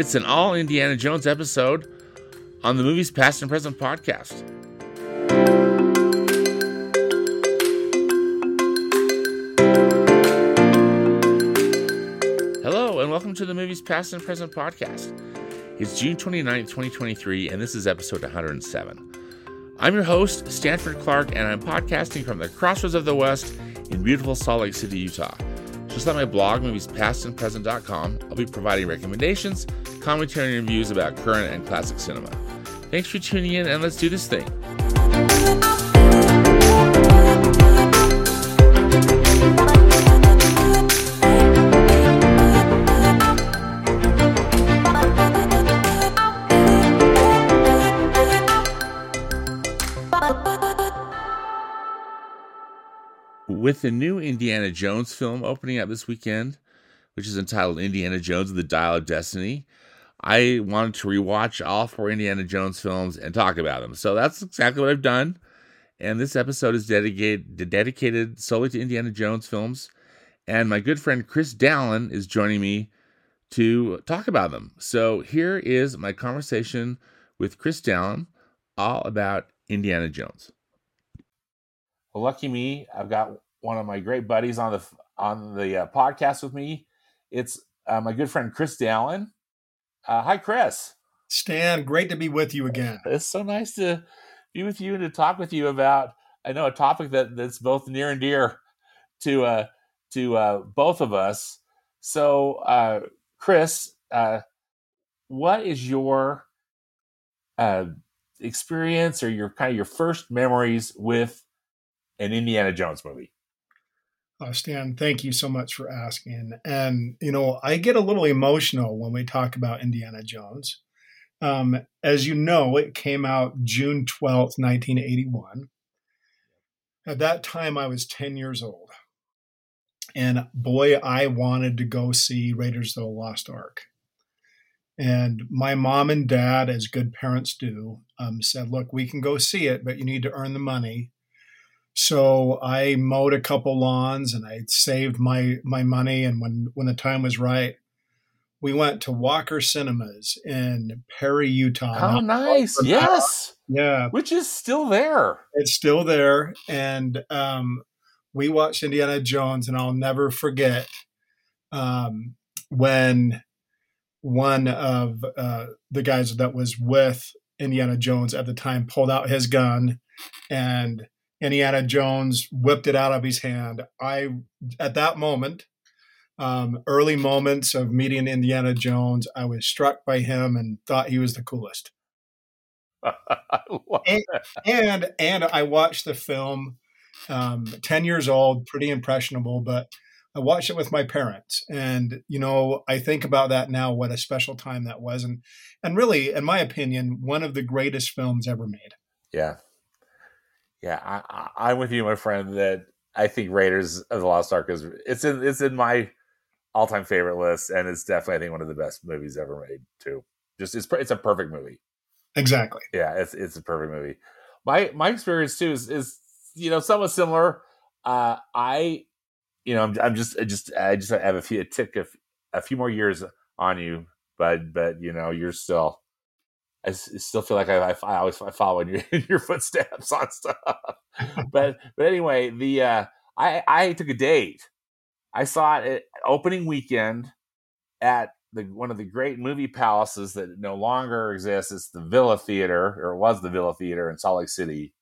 It's an all Indiana Jones episode on the Movies Past and Present podcast. Hello, and welcome to the Movies Past and Present podcast. It's June 29th, 2023, and this is episode 107. I'm your host, Stanford Clark, and I'm podcasting from the crossroads of the West in beautiful Salt Lake City, Utah. Just like my blog, moviespastandpresent.com, I'll be providing recommendations, commentary, and reviews about current and classic cinema. Thanks for tuning in, and let's do this thing. With the new Indiana Jones film opening up this weekend, which is entitled Indiana Jones and the Dial of Destiny, I wanted to rewatch all four Indiana Jones films and talk about them. So that's exactly what I've done. And this episode is dedicated dedicated solely to Indiana Jones films. And my good friend Chris Dallin is joining me to talk about them. So here is my conversation with Chris Dallin all about Indiana Jones. Well, lucky me, I've got one of my great buddies on the on the uh, podcast with me. It's uh, my good friend Chris Dallin. Uh, hi, Chris. Stan, great to be with you again. It's so nice to be with you and to talk with you about. I know a topic that that's both near and dear to uh, to uh, both of us. So, uh, Chris, uh, what is your uh, experience or your kind of your first memories with an Indiana Jones movie? Uh, Stan, thank you so much for asking. And, you know, I get a little emotional when we talk about Indiana Jones. Um, as you know, it came out June 12th, 1981. At that time, I was 10 years old. And boy, I wanted to go see Raiders of the Lost Ark. And my mom and dad, as good parents do, um, said, Look, we can go see it, but you need to earn the money so I mowed a couple lawns and I saved my my money. And when when the time was right, we went to Walker Cinemas in Perry, Utah. Oh, nice! Yes, yeah, which is still there. It's still there, and um, we watched Indiana Jones, and I'll never forget um, when one of uh, the guys that was with Indiana Jones at the time pulled out his gun and Indiana Jones whipped it out of his hand. I, at that moment, um, early moments of meeting Indiana Jones, I was struck by him and thought he was the coolest. and, and, and I watched the film, um, ten years old, pretty impressionable, but I watched it with my parents, and you know I think about that now. What a special time that was, and and really, in my opinion, one of the greatest films ever made. Yeah, yeah, I, am with you, my friend. That I think Raiders of the Lost Ark is it's in it's in my all time favorite list, and it's definitely I think one of the best movies ever made too. Just it's it's a perfect movie. Exactly. Yeah, it's it's a perfect movie. My my experience too is is you know somewhat similar. Uh, I you know I'm, I'm just I just I just have a few a tick of a few more years on you, but but you know you're still I still feel like I, I, always I follow in your, in your footsteps on stuff. but but anyway, the uh, I I took a date. I saw it opening weekend at the one of the great movie palaces that no longer exists. It's the Villa Theater, or it was the Villa Theater in Salt Lake City,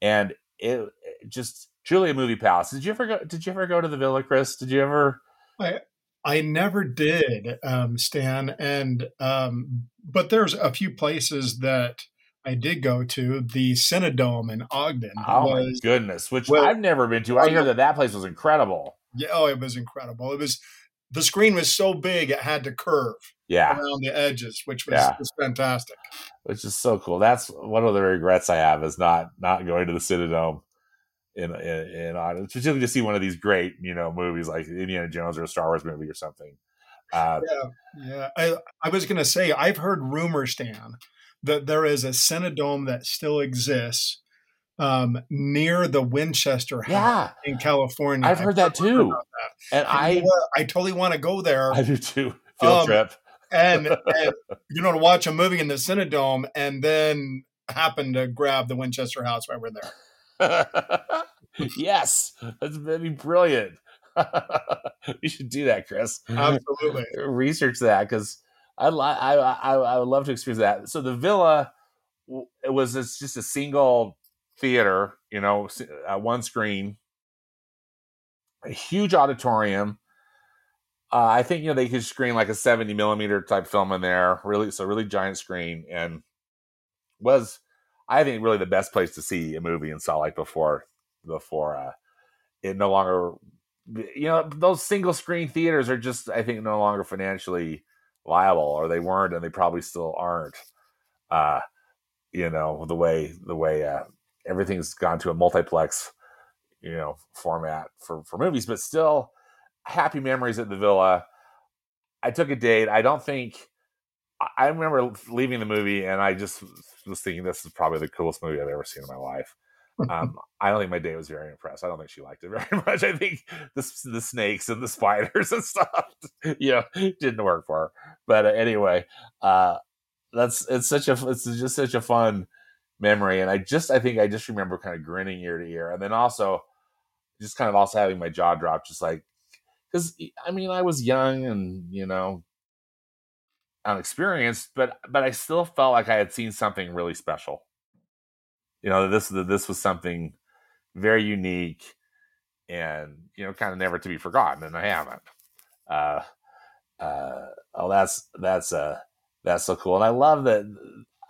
and it, it just truly a movie palace. Did you ever go? Did you ever go to the Villa, Chris? Did you ever? I I never did, um, Stan, and um, but there's a few places that I did go to. The Cinedome in Ogden. Oh was, my goodness, which well, I've never been to. I hear that that place was incredible. Yeah, oh, it was incredible. It was the screen was so big it had to curve. Yeah. around the edges, which was, yeah. was fantastic. Which is so cool. That's one of the regrets I have is not not going to the Cinedome in in, in on particularly to see one of these great you know movies like Indiana Jones or a Star Wars movie or something. Uh, yeah, yeah. I, I was going to say I've heard rumors, Stan, that there is a Cinedome that still exists um, near the Winchester yeah. in California. I've heard I've that too, that. and I I totally want to go there. I do too. Field um, trip. and, and you know to watch a movie in the Cinedome, and then happen to grab the Winchester House while we're there. yes, that's that'd be brilliant. you should do that, Chris. Absolutely, research that because I, I I I would love to experience that. So the villa, it was just a single theater, you know, uh, one screen, a huge auditorium. Uh, I think you know they could screen like a seventy millimeter type film in there, really, so really giant screen, and was I think really the best place to see a movie in Salt Lake before before uh, it no longer you know those single screen theaters are just I think no longer financially viable, or they weren't, and they probably still aren't. Uh, you know the way the way uh, everything's gone to a multiplex, you know, format for for movies, but still happy memories at the villa. I took a date. I don't think I remember leaving the movie and I just was thinking this is probably the coolest movie I've ever seen in my life. Um, I don't think my day was very impressed. I don't think she liked it very much. I think the the snakes and the spiders and stuff, you know, didn't work for her. But uh, anyway, uh, that's it's such a it's just such a fun memory, and I just I think I just remember kind of grinning ear to ear, and then also just kind of also having my jaw drop, just like because I mean I was young and you know unexperienced, but but I still felt like I had seen something really special. You know, this this was something very unique and you know kind of never to be forgotten, and I haven't. Uh, uh, oh, that's that's uh that's so cool, and I love that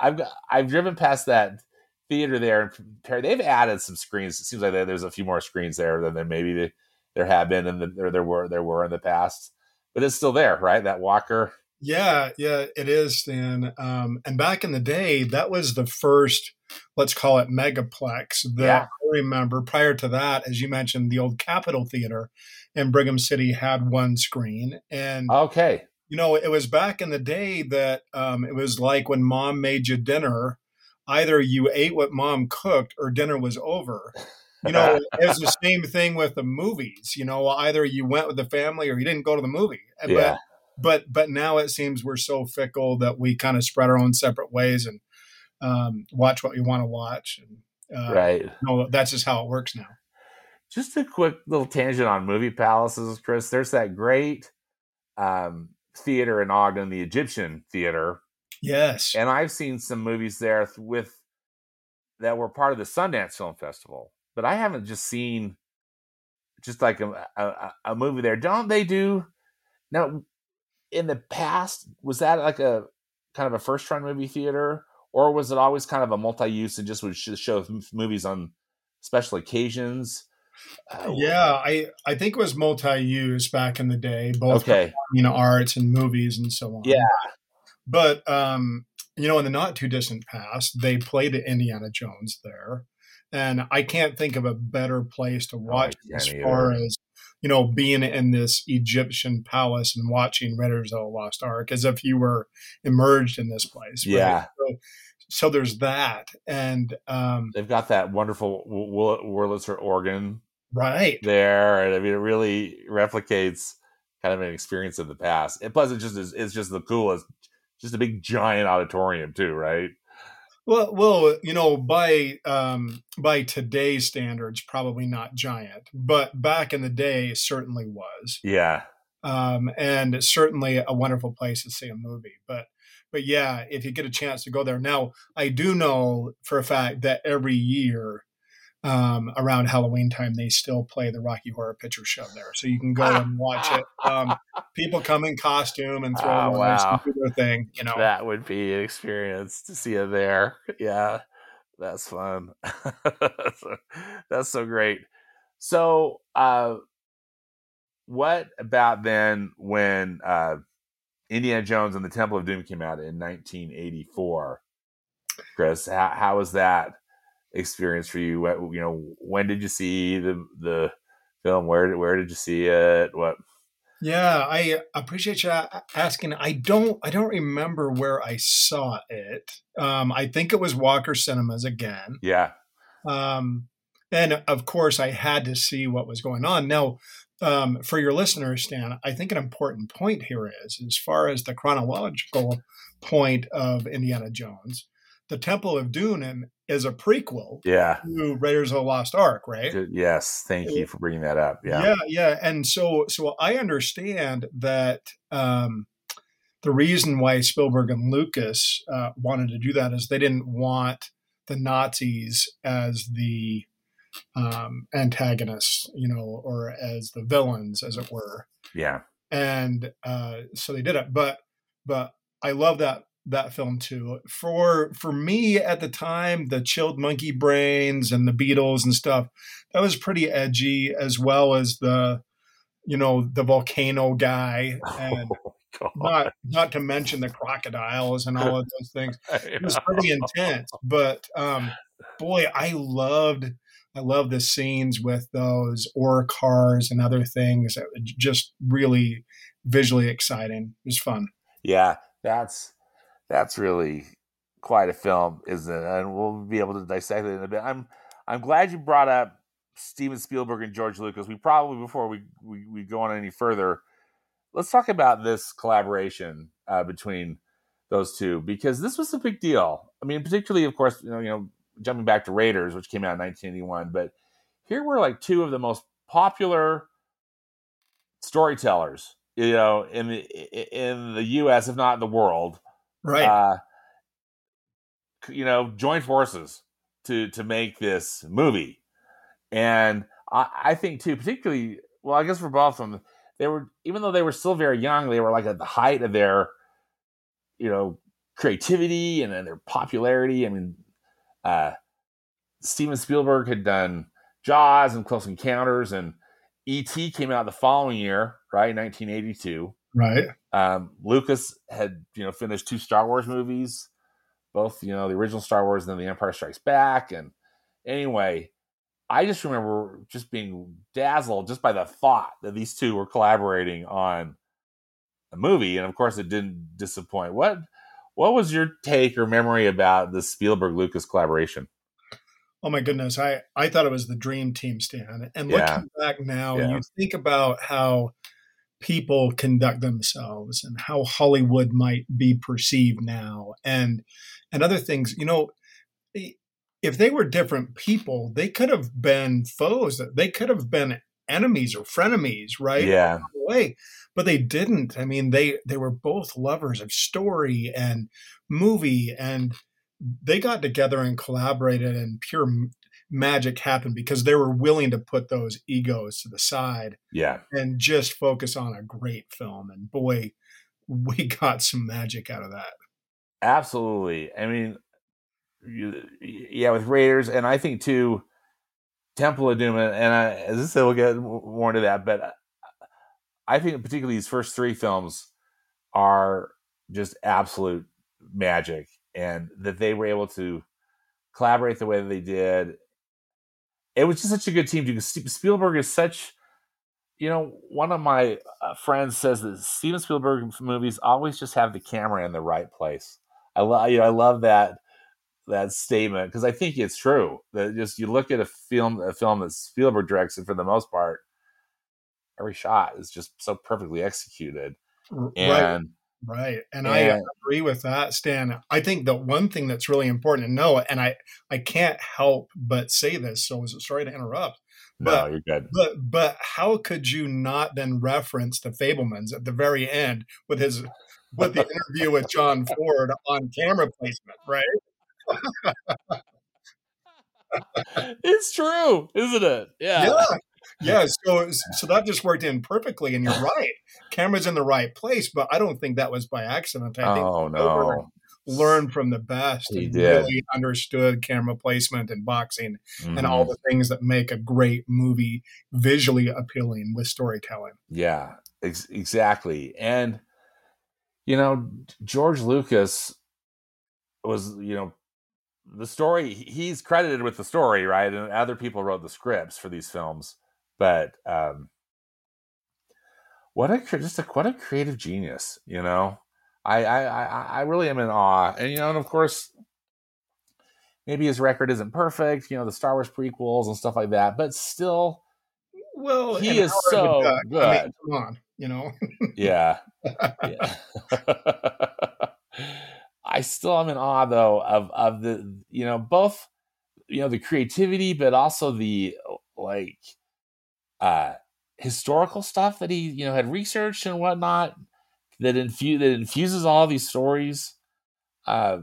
I've I've driven past that theater there and they've added some screens. It seems like there's a few more screens there than there maybe there have been and the, there there were there were in the past, but it's still there, right? That Walker yeah, yeah, it is, Stan. Um, and back in the day, that was the first, let's call it megaplex that yeah. I remember. Prior to that, as you mentioned, the old Capitol Theater in Brigham City had one screen. And okay, you know, it was back in the day that um, it was like when mom made you dinner, either you ate what mom cooked or dinner was over. You know, it's the same thing with the movies. You know, either you went with the family or you didn't go to the movie. Yeah. But but but now it seems we're so fickle that we kind of spread our own separate ways and um, watch what we want to watch. And, uh, right. You know, that's just how it works now. Just a quick little tangent on movie palaces, Chris. There's that great um, theater in Ogden, the Egyptian Theater. Yes. And I've seen some movies there with that were part of the Sundance Film Festival, but I haven't just seen just like a, a, a movie there. Don't they do now? In the past was that like a kind of a first run movie theater? Or was it always kind of a multi-use and just would show movies on special occasions? Uh, yeah i i think it was multi-use back in the day both okay. you know arts and movies and so on. Yeah. But um you know in the not too distant past they played indiana jones there. And i can't think of a better place to oh, watch oh, as far as you know, being in this Egyptian palace and watching Raiders of the Lost Ark as if you were immersed in this place. Right? Yeah. So, so, there's that, and um, they've got that wonderful Wurlitzer organ, right there, and I mean, it really replicates kind of an experience of the past. And plus, it just is, it's just the coolest, just a big giant auditorium too, right? Well, well, you know, by um, by today's standards, probably not giant, but back in the day, certainly was. Yeah. Um, and certainly a wonderful place to see a movie. But but yeah, if you get a chance to go there now, I do know for a fact that every year um, around Halloween time, they still play the Rocky Horror Picture Show there, so you can go and watch it. Um, people come in costume and throw oh, wow. their thing. You know, that would be an experience to see it there. Yeah, that's fun. that's so great. So, uh, what about then when uh, Indiana Jones and the Temple of Doom came out in 1984? Chris, how, how was that? Experience for you? What, you know, when did you see the the film? Where where did you see it? What? Yeah, I appreciate you asking. I don't I don't remember where I saw it. Um, I think it was Walker Cinemas again. Yeah. Um, and of course, I had to see what was going on. Now, um, for your listeners, Stan, I think an important point here is, as far as the chronological point of Indiana Jones, the Temple of Doom is a prequel yeah. to Raiders of the Lost Ark, right? Yes, thank you for bringing that up. Yeah, yeah, yeah. And so, so I understand that um, the reason why Spielberg and Lucas uh, wanted to do that is they didn't want the Nazis as the um, antagonists, you know, or as the villains, as it were. Yeah. And uh, so they did it, but but I love that that film too. For for me at the time, the chilled monkey brains and the beetles and stuff, that was pretty edgy, as well as the you know the volcano guy and oh, not not to mention the crocodiles and all of those things. It was pretty intense, but um, boy, I loved I love the scenes with those ore cars and other things. Just really visually exciting. It was fun. Yeah, that's that's really quite a film, isn't it? And we'll be able to dissect it in a bit. I'm I'm glad you brought up Steven Spielberg and George Lucas. We probably before we we, we go on any further, let's talk about this collaboration uh, between those two because this was a big deal. I mean, particularly, of course, you know, you know, jumping back to Raiders, which came out in 1981. But here were like two of the most popular storytellers, you know, in the in the U.S. if not the world, right? Uh, you know, join forces to to make this movie, and I, I think too, particularly, well, I guess for both of them, they were even though they were still very young, they were like at the height of their, you know, creativity and, their popularity. I mean, uh, Steven Spielberg had done Jaws and Close Encounters, and E.T. came out the following year, right, 1982. Right. Um, Lucas had you know finished two Star Wars movies, both you know the original Star Wars and then The Empire Strikes Back. And anyway, I just remember just being dazzled just by the thought that these two were collaborating on a movie, and of course, it didn't disappoint. What what was your take or memory about the Spielberg Lucas collaboration? Oh my goodness, I I thought it was the dream team, Stan. And looking yeah. back now, yeah. you think about how people conduct themselves and how Hollywood might be perceived now, and and other things. You know, if they were different people, they could have been foes. They could have been enemies or frenemies, right? Yeah. Way but they didn't. I mean, they they were both lovers of story and movie, and they got together and collaborated, and pure magic happened because they were willing to put those egos to the side, yeah, and just focus on a great film. And boy, we got some magic out of that. Absolutely. I mean, yeah, with Raiders, and I think too. Temple of Doom, and I, as I said, we'll get more into that. But uh, I think particularly these first three films are just absolute magic, and that they were able to collaborate the way that they did. It was just such a good team because Spielberg is such. You know, one of my uh, friends says that Steven Spielberg movies always just have the camera in the right place. I love, you know, I love that that statement because I think it's true. That just you look at a film, a film that Spielberg directs, and for the most part, every shot is just so perfectly executed. And right, right. And, and I agree with that, Stan. I think the one thing that's really important to know, and I I can't help but say this, so sorry to interrupt. But, no, you're good. But but how could you not then reference the Fabelmans at the very end with his with the interview with John Ford on camera placement, right? it's true, isn't it? Yeah. Yeah yeah, so so that just worked in perfectly, and you're right. Camera's in the right place, but I don't think that was by accident. I think oh no, learned from the best he and did. really understood camera placement and boxing mm-hmm. and all mm-hmm. the things that make a great movie visually appealing with storytelling. Yeah, ex- exactly. And you know, George Lucas was you know the story he's credited with the story right and other people wrote the scripts for these films but um, what a just a what a creative genius, you know. I I I really am in awe, and you know, and of course, maybe his record isn't perfect, you know, the Star Wars prequels and stuff like that, but still, well, he is so good. I mean, come on, you know. yeah. yeah. I still am in awe though of of the you know both you know the creativity but also the like uh historical stuff that he you know had researched and whatnot that infuse that infuses all these stories. Uh,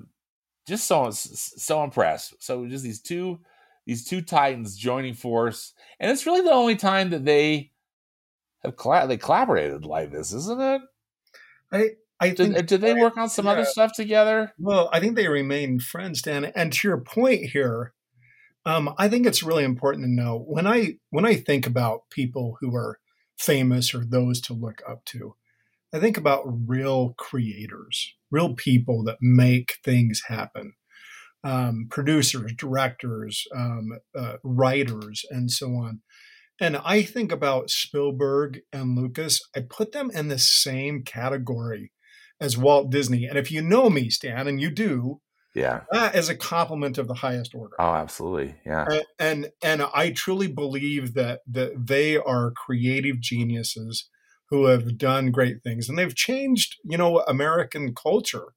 just so so impressed. So just these two these two titans joining force, and it's really the only time that they have colla- they collaborated like this, isn't it? I I did, think did they work on some yeah. other stuff together? Well, I think they remain friends, Dan. And to your point here, um, I think it's really important to know when I when I think about people who are famous or those to look up to, I think about real creators, real people that make things happen. Um, producers, directors, um, uh, writers, and so on. And I think about Spielberg and Lucas, I put them in the same category as Walt Disney. And if you know me, Stan, and you do, yeah, that is a compliment of the highest order. Oh, absolutely, yeah. And and, and I truly believe that that they are creative geniuses who have done great things, and they've changed, you know, American culture,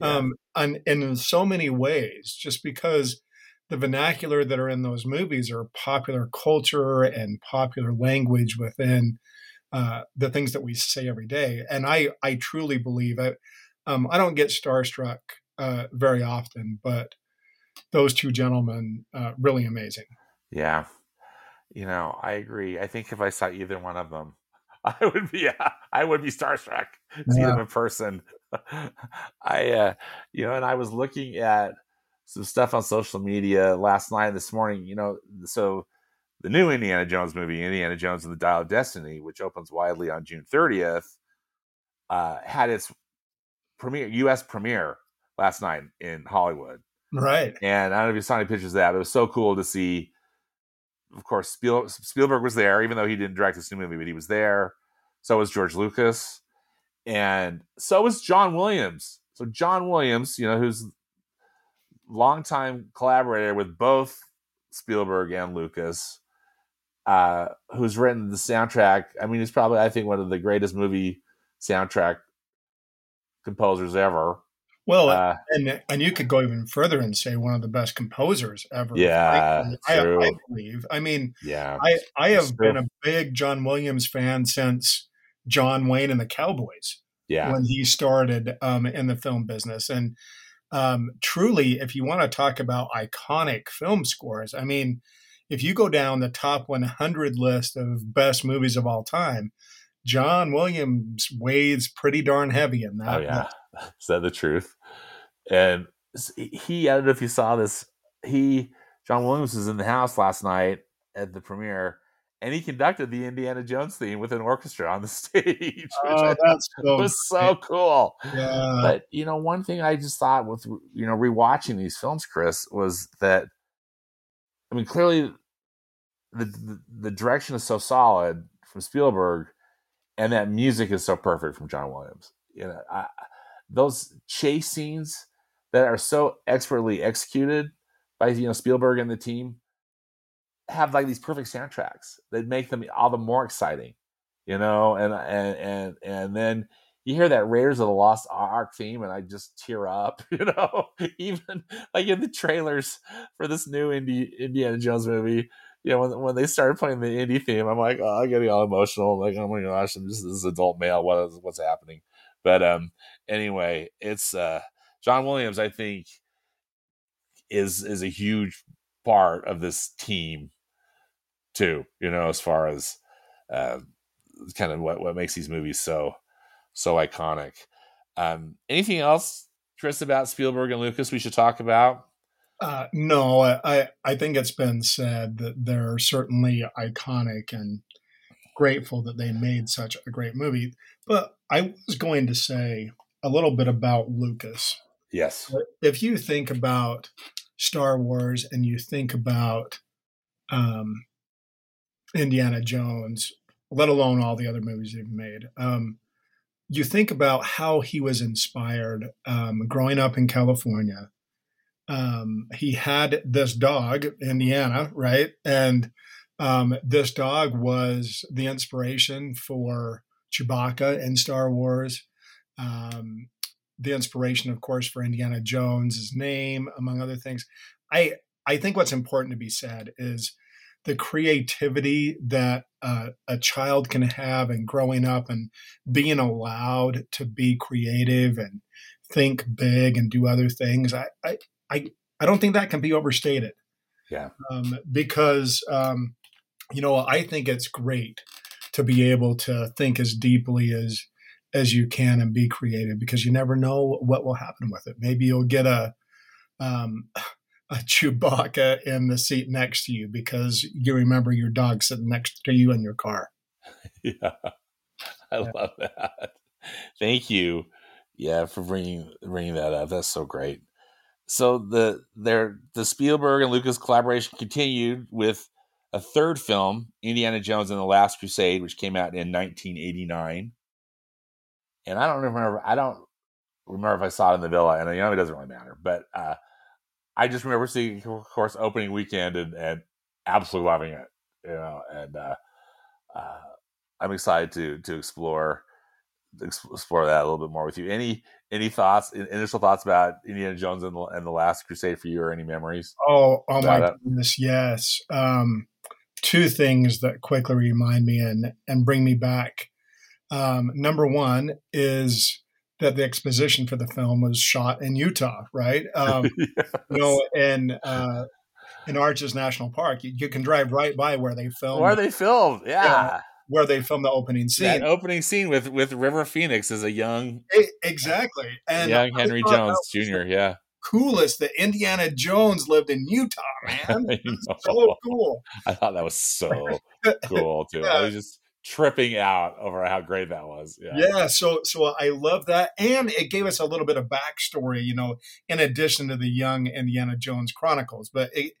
yeah. um, and, and in so many ways, just because the vernacular that are in those movies are popular culture and popular language within uh, the things that we say every day. And I, I truly believe it. Um, I don't get starstruck uh, very often, but those two gentlemen, uh, really amazing. Yeah. You know, I agree. I think if I saw either one of them, I would be, I would be starstruck to see them in person. I, uh, you know, and I was looking at some stuff on social media last night and this morning, you know, so the new Indiana Jones movie, Indiana Jones and the Dial of Destiny, which opens widely on June 30th, uh, had its premiere, U.S. premiere last night in Hollywood. Right. And I don't know if you saw any pictures of that, but it was so cool to see. Of course, Spiel, Spielberg was there, even though he didn't direct this new movie, but he was there. So was George Lucas. And so was John Williams. So John Williams, you know, who's longtime collaborator with both Spielberg and Lucas, uh, who's written the soundtrack. I mean, he's probably, I think, one of the greatest movie soundtrack composers ever. Well, uh, and and you could go even further and say one of the best composers ever. Yeah, I, I, I believe. I mean, yeah, I I have been a big John Williams fan since John Wayne and the Cowboys. Yeah, when he started um, in the film business, and um, truly, if you want to talk about iconic film scores, I mean, if you go down the top 100 list of best movies of all time, John Williams weighs pretty darn heavy in that. Oh yeah, is that the truth? And he, I don't know if you saw this. He, John Williams, was in the house last night at the premiere, and he conducted the Indiana Jones theme with an orchestra on the stage. Oh, that's so was so cool. Yeah. But you know, one thing I just thought with you know rewatching these films, Chris, was that I mean, clearly the, the, the direction is so solid from Spielberg, and that music is so perfect from John Williams. You know, I, those chase scenes that are so expertly executed by you know Spielberg and the team have like these perfect soundtracks that make them all the more exciting, you know, and and and and then you hear that Raiders of the Lost Ark theme, and I just tear up, you know. Even like in the trailers for this new Indie, Indiana Jones movie, know, when, when they started playing the indie theme, I'm like, oh, I'm getting all emotional. Like, oh my gosh, I'm just this adult male. What is what's happening? But um, anyway, it's uh, John Williams. I think is is a huge part of this team too. You know, as far as uh, kind of what what makes these movies so so iconic. Um, anything else, Chris, about Spielberg and Lucas we should talk about? Uh, no, I, I think it's been said that they're certainly iconic and grateful that they made such a great movie. But I was going to say a little bit about Lucas. Yes. If you think about Star Wars and you think about um, Indiana Jones, let alone all the other movies they've made. Um, you think about how he was inspired um, growing up in California. Um, he had this dog, Indiana, right? And um, this dog was the inspiration for Chewbacca in Star Wars. Um, the inspiration, of course, for Indiana Jones' name, among other things. I I think what's important to be said is the creativity that uh, a child can have and growing up and being allowed to be creative and think big and do other things. I I I, I don't think that can be overstated. Yeah. Um, because um, you know I think it's great to be able to think as deeply as as you can and be creative because you never know what will happen with it. Maybe you'll get a um, a Chewbacca in the seat next to you because you remember your dog sitting next to you in your car. yeah, I yeah. love that. Thank you, yeah, for bringing bringing that up. That's so great. So the their the Spielberg and Lucas collaboration continued with a third film, Indiana Jones and the Last Crusade, which came out in 1989 and I don't remember. I don't remember if I saw it in the villa, and you know it doesn't really matter. But uh, I just remember seeing, of course, opening weekend and, and absolutely loving it. You know, and uh, uh, I'm excited to to explore explore that a little bit more with you. Any any thoughts, initial thoughts about Indiana Jones and the, and the Last Crusade for you, or any memories? Oh, oh my it? goodness, yes. Um, two things that quickly remind me and and bring me back um, number one is that the exposition for the film was shot in Utah, right? Um, yes. You know, in uh, in Arches National Park, you, you, can drive right by where they filmed. Where they filmed, yeah. Where they filmed the opening scene. That opening scene with with River Phoenix as a young, exactly, and young Henry Jones Jr. Yeah, coolest that Indiana Jones lived in Utah, man. so cool. I thought that was so cool too. yeah. I was just tripping out over how great that was. Yeah. yeah. So so I love that, and it gave us a little bit of backstory. You know, in addition to the young Indiana Jones Chronicles, but it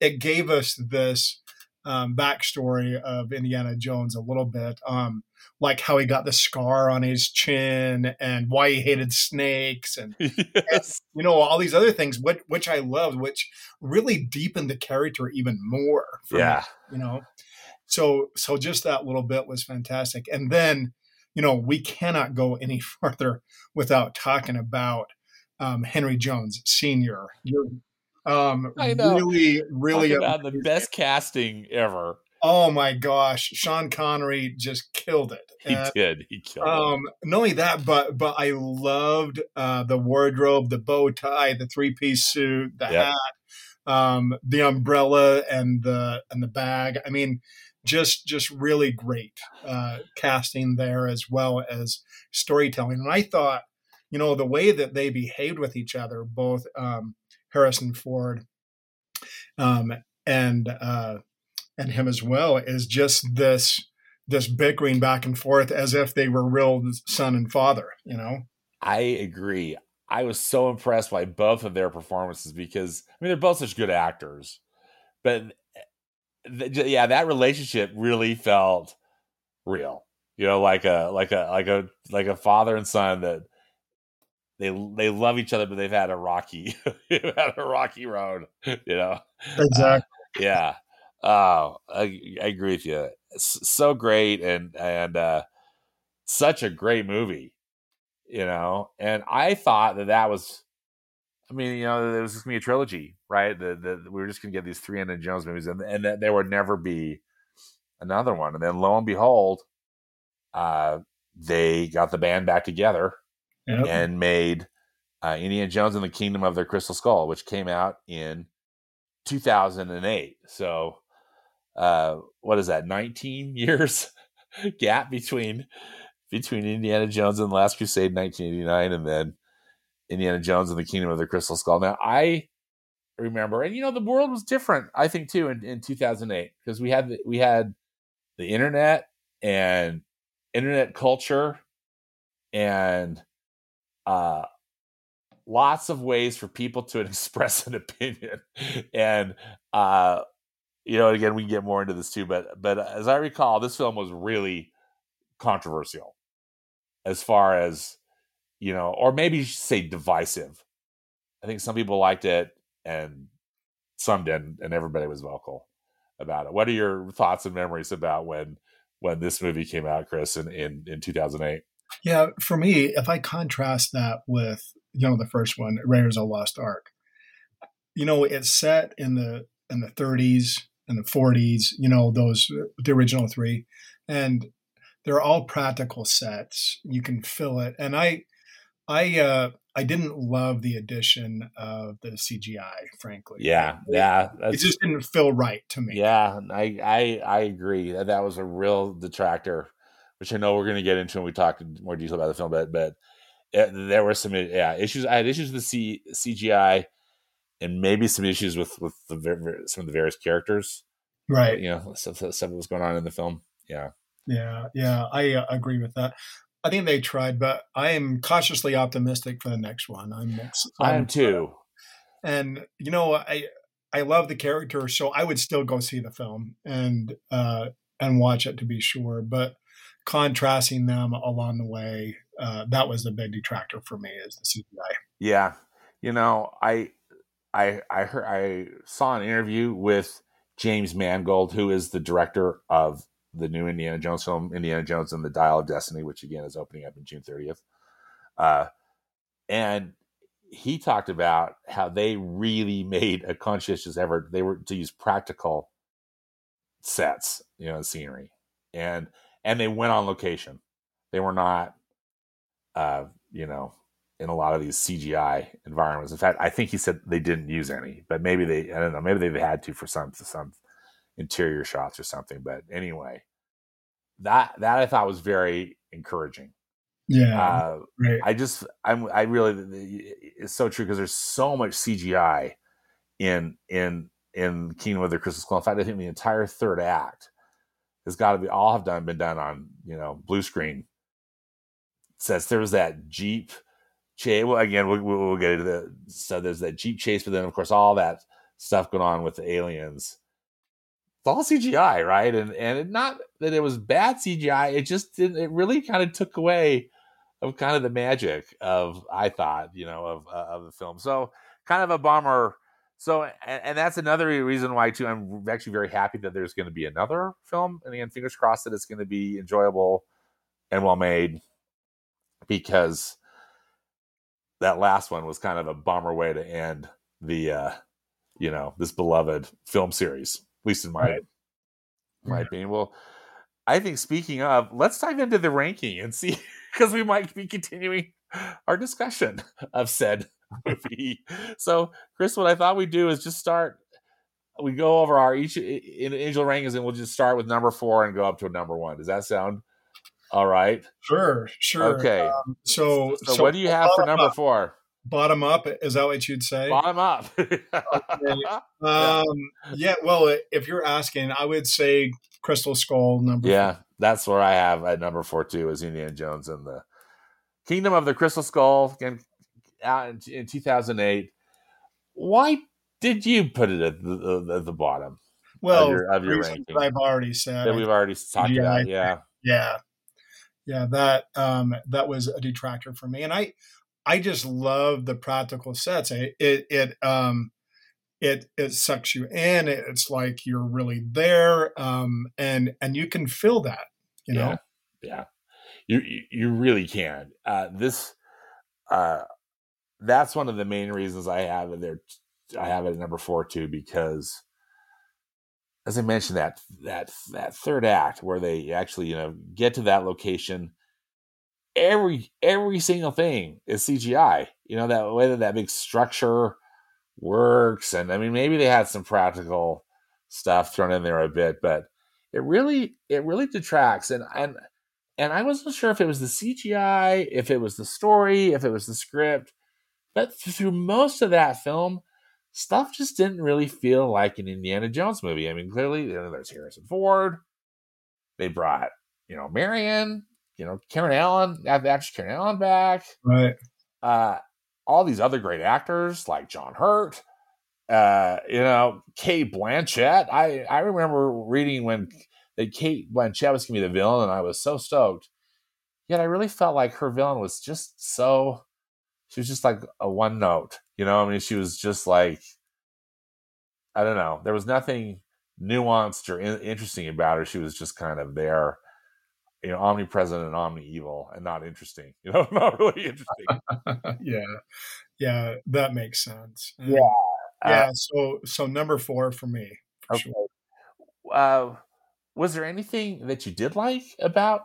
it gave us this um, backstory of Indiana Jones a little bit. Um, like how he got the scar on his chin and why he hated snakes and, yes. and, you know all these other things which which I loved which really deepened the character even more yeah me, you know so so just that little bit was fantastic. And then, you know, we cannot go any further without talking about um, Henry Jones Senior. Um, I know. Really, really about the best casting ever. Oh my gosh, Sean Connery just killed it. He and, did. He killed um, it. Not only that, but but I loved uh, the wardrobe, the bow tie, the three piece suit, the yep. hat, um, the umbrella, and the and the bag. I mean, just just really great uh, casting there as well as storytelling. And I thought, you know, the way that they behaved with each other, both um, Harrison Ford um, and uh, and him as well, is just this this bickering back and forth as if they were real son and father. You know, I agree. I was so impressed by both of their performances because I mean they're both such good actors, but th- yeah, that relationship really felt real. You know, like a like a like a like a father and son that they they love each other, but they've had a rocky had a rocky road. You know, exactly. Uh, yeah. Oh, I, I agree with you. It's so great and and uh, such a great movie. You know, and I thought that that was I mean, you know, there was just gonna be a trilogy, right? The, the, we were just gonna get these three Indiana Jones movies, and and that there would never be another one. And then lo and behold, uh, they got the band back together yep. and made uh, Indiana Jones and the Kingdom of the Crystal Skull, which came out in 2008. So, uh, what is that? 19 years gap between between Indiana Jones and the Last Crusade, 1989, and then Indiana Jones and the Kingdom of the Crystal Skull. Now, I remember, and you know, the world was different. I think too in, in 2008 because we had the, we had the internet and internet culture and uh, lots of ways for people to express an opinion and uh, you know again we can get more into this too but but as i recall this film was really controversial as far as you know, or maybe say divisive. I think some people liked it and some didn't, and everybody was vocal. about it. What are your thoughts and memories about when when this movie came out, Chris, in in, in 2008? Yeah, for me, if I contrast that with you know the first one, Raiders of the Lost Ark, you know it's set in the in the 30s and the 40s. You know those the original three, and they're all practical sets. You can fill it, and I I uh, I didn't love the addition of the CGI, frankly. Yeah, yeah, it just didn't feel right to me. Yeah, I I I agree. That that was a real detractor, which I know we're going to get into when we talk in more detail about the film. But but it, there were some yeah issues. I had issues with the C, CGI, and maybe some issues with with the some of the various characters. Right. You know, stuff, stuff that was going on in the film. Yeah. Yeah, yeah, I uh, agree with that. I think they tried, but I am cautiously optimistic for the next one. I'm, I'm I am too. And you know, I I love the character, so I would still go see the film and uh, and watch it to be sure. But contrasting them along the way, uh, that was the big detractor for me is the CGI. Yeah, you know, I I I heard I saw an interview with James Mangold, who is the director of the new Indiana Jones film, Indiana Jones and the Dial of Destiny, which again is opening up in June 30th. Uh, and he talked about how they really made a conscientious effort. They were to use practical sets, you know, scenery, and and they went on location. They were not, uh, you know, in a lot of these CGI environments. In fact, I think he said they didn't use any, but maybe they, I don't know, maybe they've had to for some some interior shots or something. But anyway, that that I thought was very encouraging. Yeah, uh, right. I just I'm I really it's so true because there's so much CGI in in in Kingdom of the Crystal Skull. In fact, I think the entire third act has got to be all have done been done on you know blue screen. Says there was that Jeep chase. Well, again, we'll, we'll get into the so there's that Jeep chase, but then of course all that stuff going on with the aliens It's all CGI, right? And and it, not that it was bad CGI, it just didn't. It really kind of took away of kind of the magic of I thought, you know, of uh, of the film. So kind of a bummer. So and, and, that's another reason why too. I'm actually very happy that there's going to be another film, and again, fingers crossed that it's going to be enjoyable and well made, because that last one was kind of a bummer way to end the uh you know this beloved film series at least in my right. my opinion. Well, I think speaking of, let's dive into the ranking and see because we might be continuing our discussion of said movie. so, Chris, what I thought we'd do is just start. We go over our each individual rankings, and we'll just start with number four and go up to a number one. Does that sound all right? Sure, sure. Okay. Um, so, so, so, what do you have for number four? bottom up is that what you'd say bottom up okay. um, yeah well if you're asking i would say crystal skull number yeah four. that's where i have at number four too is indiana jones and the kingdom of the crystal skull again out in, in 2008 why did you put it at the, at the bottom well of your, of your ranking i've already said that we've already talked yeah, about yeah yeah yeah that um that was a detractor for me and i I just love the practical sets. It it, it um it it sucks you in. It's like you're really there, um, and and you can feel that. You yeah. know, yeah, you you really can. Uh, this uh, that's one of the main reasons I have it there. I have it at number four too because, as I mentioned, that that that third act where they actually you know get to that location every every single thing is CGI. You know that that that big structure works, and I mean maybe they had some practical stuff thrown in there a bit, but it really it really detracts. And and and I wasn't sure if it was the CGI, if it was the story, if it was the script, but through most of that film, stuff just didn't really feel like an Indiana Jones movie. I mean, clearly you know, there's Harrison Ford. They brought you know Marion you know, Karen Allen, actress Karen Allen back. Right. Uh, all these other great actors like John Hurt, uh, you know, Cate Blanchett. I, I remember reading when that Cate Blanchett was going to be the villain, and I was so stoked. Yet I really felt like her villain was just so, she was just like a one note, you know? I mean, she was just like, I don't know. There was nothing nuanced or in, interesting about her. She was just kind of there, you know, omnipresent and omni evil, and not interesting. You know, not really interesting. yeah, yeah, that makes sense. Yeah, yeah. so, so number four for me. For Okay. sure. Uh, was there anything that you did like about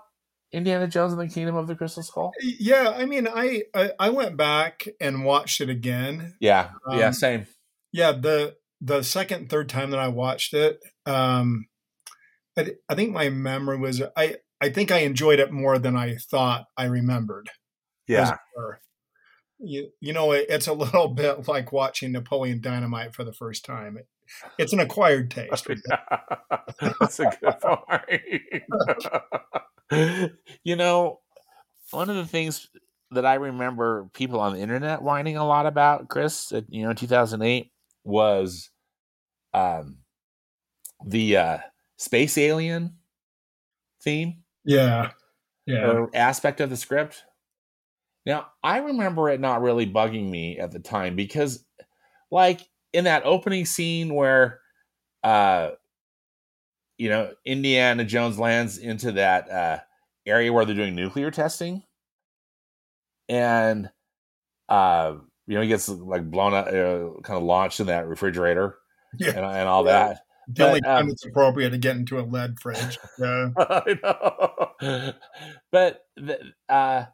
Indiana Jones and the Kingdom of the Crystal Skull? Yeah, I mean, I, I I went back and watched it again. Yeah, yeah, Um, same. Yeah, the the second, third time that I watched it, um, I, I think my memory was I I think I enjoyed it more than I thought I remembered. Yeah. You, you know, it, it's a little bit like watching Napoleon Dynamite for the first time. It, it's an acquired taste. that's a good point. you know, one of the things that I remember people on the internet whining a lot about, Chris, you know, in 2008 was um, the uh, space alien theme. Yeah, yeah, or aspect of the script. Now, I remember it not really bugging me at the time because, like, in that opening scene where, uh, you know, Indiana Jones lands into that uh, area where they're doing nuclear testing, and, uh, you know, he gets like blown up, uh, kind of launched in that refrigerator yeah. and, and all Yeah. that. The only time um, it's appropriate to get into a lead fridge. Yeah, I know. but th- uh,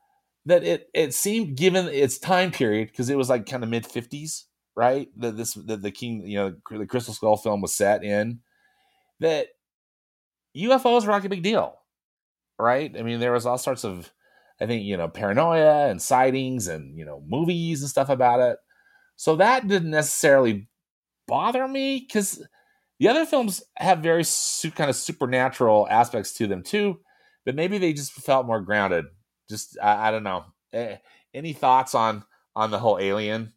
that it it seemed given its time period because it was like kind of mid fifties, right? That this that the king, you know, the Crystal Skull film was set in that UFOs were like a big deal, right? I mean, there was all sorts of, I think you know, paranoia and sightings and you know, movies and stuff about it. So that didn't necessarily bother me because the other films have very su- kind of supernatural aspects to them too, but maybe they just felt more grounded. Just I, I don't know. Eh, any thoughts on on the whole alien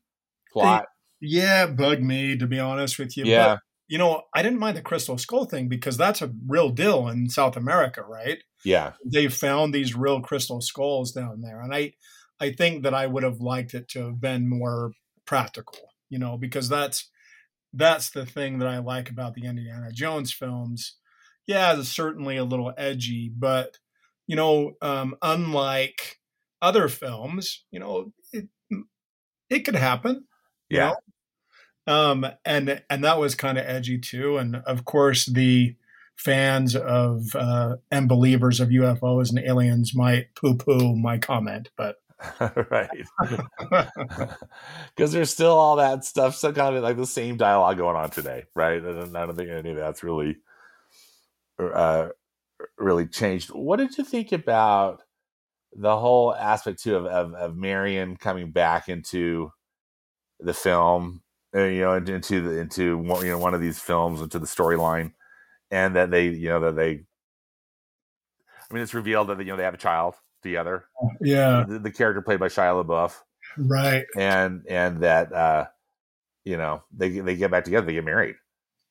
plot? Yeah, bugged me to be honest with you. Yeah, But, you know, I didn't mind the crystal skull thing because that's a real deal in South America, right? yeah, They found these real crystal skulls down there, and I, I think that I would have liked it to have been more practical, you know, because that's that's the thing that I like about the Indiana Jones films. Yeah, it's certainly a little edgy, but you know, um, unlike other films, you know, it it could happen. you yeah, know? Um, and and that was kind of edgy too. And of course, the fans of uh, and believers of UFOs and aliens might poo-poo my comment, but right. Because there's still all that stuff, so kind of like the same dialogue going on today, right? And I don't think any of that's really, uh, really changed. What did you think about the whole aspect too of of, of Marion coming back into the film, uh, you know, into the into one, you know one of these films into the storyline, and that they, you know, that they. I mean, it's revealed that you know they have a child together. yeah, The, the character played by Shia LaBeouf right, and and that uh you know they they get back together they get married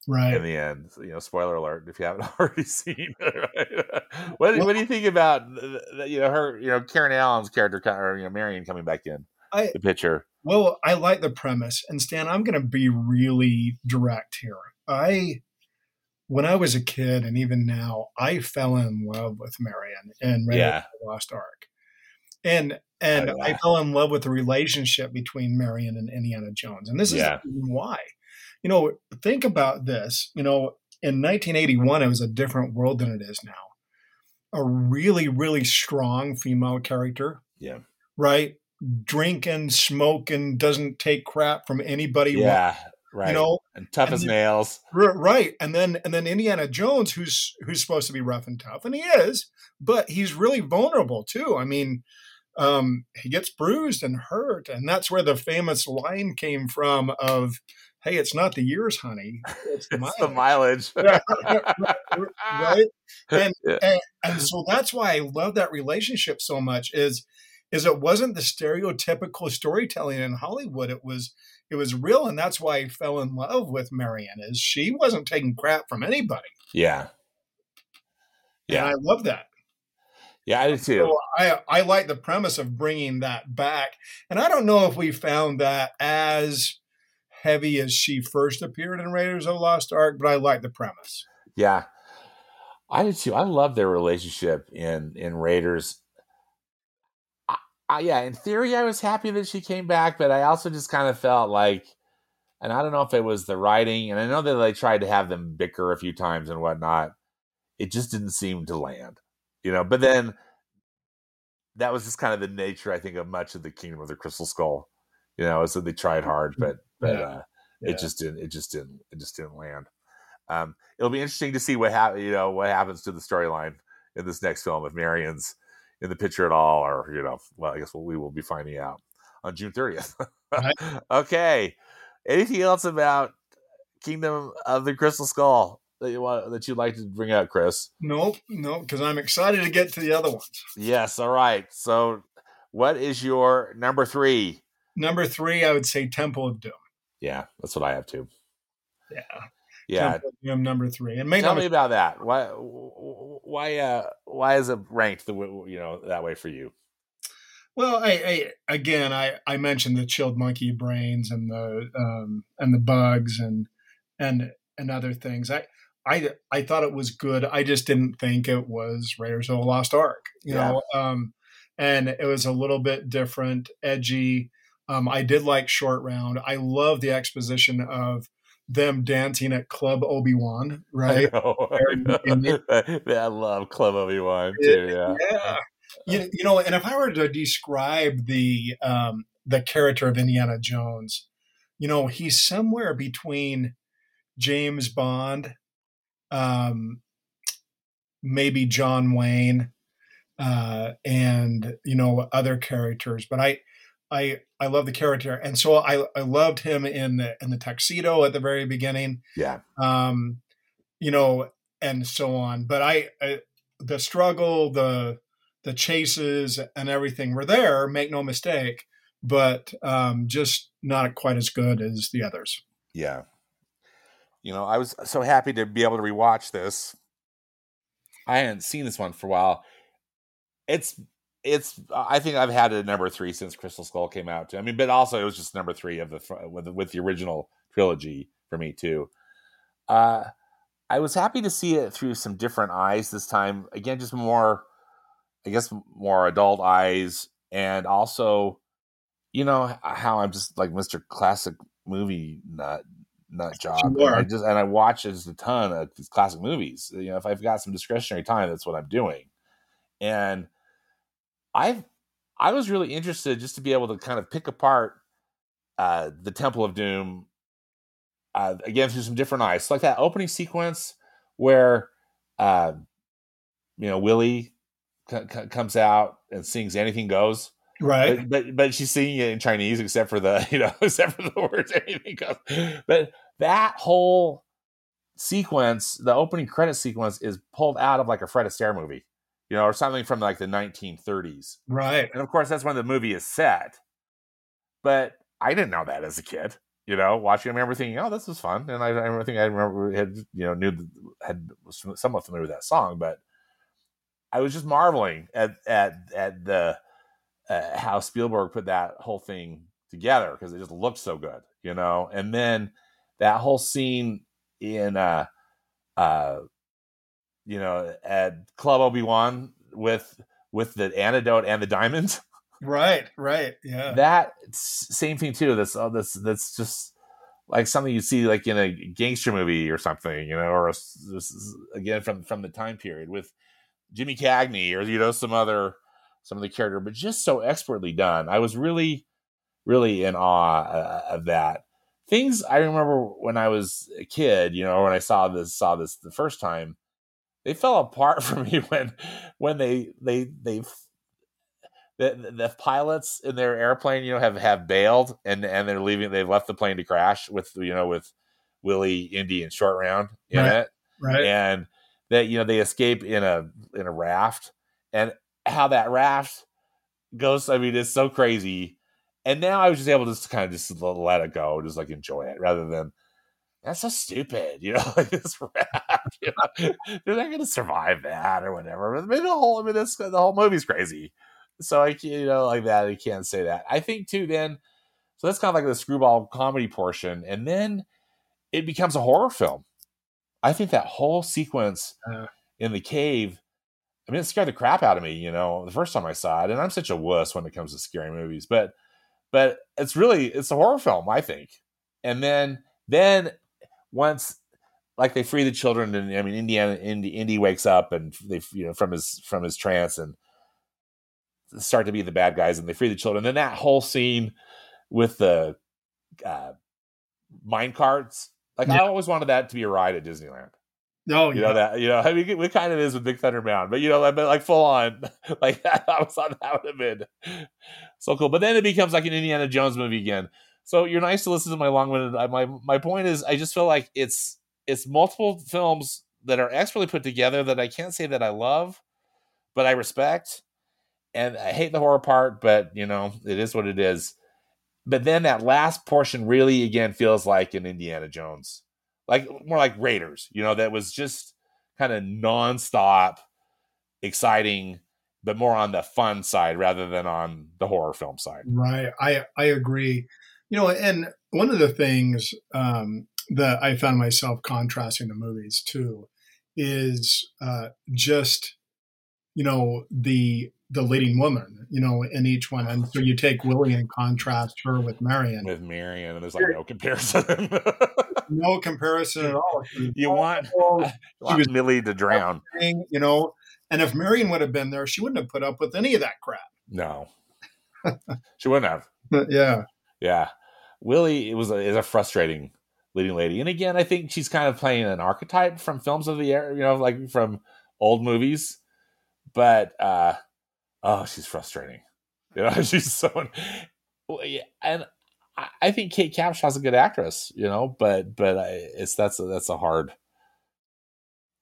right in the end you know spoiler alert if you haven't already seen it right? what, what do you think about the, the- you know her you know karen allen's character or you know marion coming back in I the picture well, I like the premise, and Stan, I'm going to be really direct here. I when I was a kid, and even now, I fell in love with Marion and Yeah. the Lost Ark, and and Oh. I fell in love with the relationship between Marion and Indiana Jones, and this is Yeah. why. You know, think about this. You know, in 1981, it was a different world than it is now. A really, really strong female character, yeah right? Drinking, smoking, doesn't take crap from anybody. yeah right You know, and tough and as then- nails right and then and then indiana jones who's who's supposed to be rough and tough and he is but he's really vulnerable too i mean um he gets bruised and hurt and that's where the famous line came from of hey it's not the years honey it's the it's the mileage." mileage right and, Yeah. and and so that's why i love that relationship so much is is it wasn't the stereotypical storytelling in hollywood it was it was real and that's why i fell in love with marion is she wasn't taking crap from anybody yeah and yeah i love that yeah i do too so i i like the premise of bringing that back and i don't know if we found that as heavy as she first appeared in Raiders of the Lost Ark, but I like the premise. Yeah, I did too. I love their relationship in in Raiders. I, yeah, in theory, I was happy that she came back, but I also just kind of felt like, and I don't know if it was the writing, and I know that they tried to have them bicker a few times and whatnot. It just didn't seem to land, you know. But then that was just kind of the nature, I think, of much of the Kingdom of the Crystal Skull. You know, so they tried hard, but but yeah. Uh, yeah. it just didn't. It just didn't. It just didn't land. Um, it'll be interesting to see what ha- you know what happens to the storyline in this next film if Marion's in the picture at all, or you know, well, I guess we will be finding out on June thirtieth. right. Okay. Anything else about Kingdom of the Crystal Skull that you want that you'd like to bring out, Chris? Nope, nope, because I'm excited to get to the other ones. Yes. All right. So, what is your number three? Number three, I would say Temple of Doom. Yeah, that's what I have too. Yeah. Yeah. Number three. And tell me about that. Why? Why? Uh, why is it ranked the you know that way for you? Well, I, I again, I, I mentioned the chilled monkey brains and the um, and the bugs and and and other things. I I I thought it was good. I just didn't think it was Raiders of the Lost Ark. You yeah. know, um, and it was a little bit different, edgy. Um, I did like Short Round. I love the exposition of them dancing at Club Obi Wan, right? I, I love Club Obi Wan too. Yeah, yeah. You, you know, and if I were to describe the um, the character of Indiana Jones, you know, he's somewhere between James Bond, um, maybe John Wayne, uh, and you know other characters. But I, I I love the character, and so I I loved him in the in the tuxedo at the very beginning. Yeah. Um, you know, and so on. But I, I the struggle, the the chases, and everything were there. Make no mistake, but um, just not quite as good as the others. Yeah. You know, I was so happy to be able to rewatch this. I hadn't seen this one for a while. It's it's I think I've had it number three since Crystal Skull came out too. I mean, but also it was just number three of the with with the original trilogy for me too. Uh, I was happy to see it through some different eyes this time. Again, just more, I guess, more adult eyes, and also, you know, how I'm just like Mister Classic movie nut nut job. Sure. I just and I watch just a ton of these classic movies. You know, if I've got some discretionary time, that's what I'm doing, and I I was really interested just to be able to kind of pick apart uh, the Temple of Doom uh, again through some different eyes, like that opening sequence where uh, you know Willie c- c- comes out and sings "Anything Goes." Right, but, but, but she's singing it in Chinese, except for the you know except for the words "anything goes." But that whole sequence, the opening credit sequence, is pulled out of like a Fred Astaire movie you know, or something from like the 1930s. Right. And of course, that's when the movie is set. But I didn't know that as a kid. You know, watching, I remember thinking, "Oh, this was fun," and I, I remember thinking, I remember had you know knew had was somewhat familiar with that song, but I was just marveling at at at the uh, how Spielberg put that whole thing together because it just looked so good, you know. And then that whole scene in uh uh you know, at Club Obi Wan with with the antidote and the diamonds. Right, right, yeah. That same thing too. That's uh, that's that's just like something you see like in a gangster movie or something, you know, or a, this again from from the time period with Jimmy Cagney or you know some other some of the character, but just so expertly done. I was really really in awe uh, of that. Things I remember when I was a kid, you know, when I saw this saw this the first time they fell apart for me when when they they they the, the pilots in their airplane you know have have bailed and and they're leaving they've left the plane to crash with you know with willie indy and short round in right, it. Right. And that you know they escape in a in a raft. And how that raft goes i mean it's so crazy. And now i was just able to just kind of just let it go just like enjoy it rather than that's so stupid, you know, like this rap, you know, they're not going to survive that or whatever. I mean, the whole, I mean, this, the whole movie's crazy. So I, you know, like that, I can't say that. I think too, then So that's kind of like the screwball comedy portion, and then it becomes a horror film. I think that whole sequence Uh. in the cave. I mean, it scared the crap out of me, you know, the first time I saw it, and I'm such a wuss when it comes to scary movies. But, but it's really it's a horror film, I think. And then, then once like they free the children, and I mean, Indiana Indy, Indy wakes up and they you know from his from his trance and start to be the bad guys, and they free the children. then that whole scene with the uh, mine carts, like I always wanted that to be a ride at Disneyland. Oh, You yeah. know that you know I mean it kind of is with Big Thunder Mountain, but you know but like full on like I was on that would have been so cool. But then it becomes like an Indiana Jones movie again. So you're nice to listen to my long winded. My my point is I just feel like it's it's multiple films that are expertly put together that I can't say that I love, but I respect. And I hate the horror part, but you know it is what it is. But then that last portion really again feels like an Indiana Jones like more like Raiders, you know, that was just kind of nonstop exciting, but more on the fun side rather than on the horror film side. Right. I I agree. You know, and one of the things um, that I found myself contrasting the movies too is uh, just you know the the leading woman, you know, in each one, and so you take Willie and contrast her with Marion. With Marion, and there's like no comparison. No comparison at all. She you want, you was- Willie to drown. you know, and if Marion would have been there, she wouldn't have put up with any of that crap. No, she wouldn't have. Yeah, Yeah, Willie it was a, is a frustrating leading lady, and again, I think she's kind of playing an archetype from films of the era, you know, like from old movies. But uh oh, she's frustrating. You know, she's so. And I, think Kate Capshaw's a good actress. You know, but but I, it's that's a, that's a hard.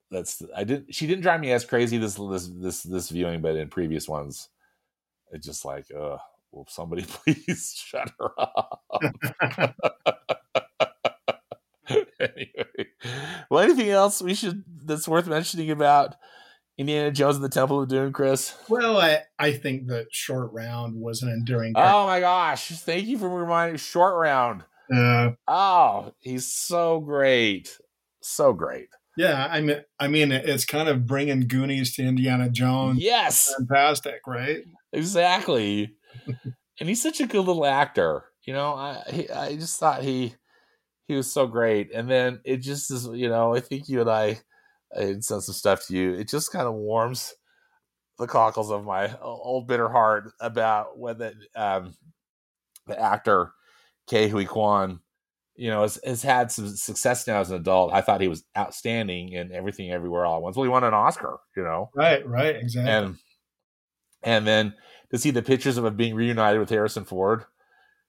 That's I didn't. She didn't drive me as crazy this this this this viewing, but in previous ones, it's just like, uh, will somebody please shut her up? well, anything else we should that's worth mentioning about Indiana Jones and the Temple of Doom, Chris? well, I I think that short round was an enduring. Oh my gosh! Thank you for reminding short round. Uh, Oh, he's so great, so great. yeah, I mean, I mean, it's kind of bringing Goonies to Indiana Jones. Yes, Fantastic, right? exactly. and he's such a good little actor. You know, I he, I just thought he he was so great. And then it just is, you know, I think you and I, I sent some stuff to you. It just kind of warms the cockles of my old bitter heart about when the um, the actor Ke Huy Quan, you know, has, has had some success now as an adult. I thought he was outstanding in everything, everywhere, all at once. Well, he won an Oscar, you know, Right, right, exactly. and and then to see the pictures of him being reunited with Harrison Ford,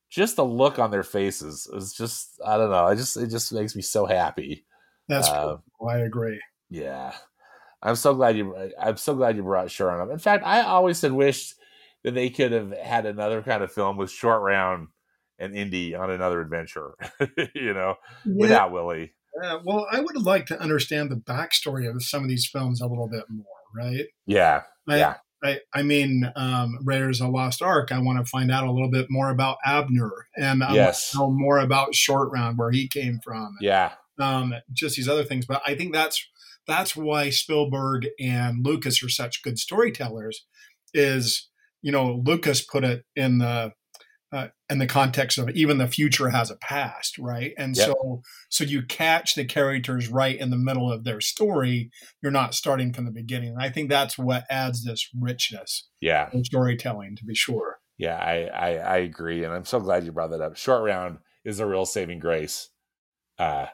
just the look on their faces is just I don't know. I just it just makes me so happy. That's uh, cool. I agree. Yeah, I'm so glad you. I'm so glad you brought Short Round up. In fact, I always had wished that they could have had another kind of film with Short Round and Indy on another adventure. you know, without Willie. Yeah, well, I would like to understand the backstory of some of these films a little bit more, right? Yeah, I, Yeah. I, I mean, um, Raiders of the Lost Ark. I want to find out a little bit more about Abner, and I Yes. want to know more about Short Round, where he came from. yeah, um, just these other things. But I think that's that's why Spielberg and Lucas are such good storytellers. Is you know Lucas put it in the in the context of even the future has a past, right? And Yep. so so you catch the characters right in the middle of their story. You're not starting from the beginning. And I think that's what adds this richness yeah, in storytelling, to be sure. yeah. I, I I agree, and I'm so glad you brought that up. Short Round is a real saving grace. Uh,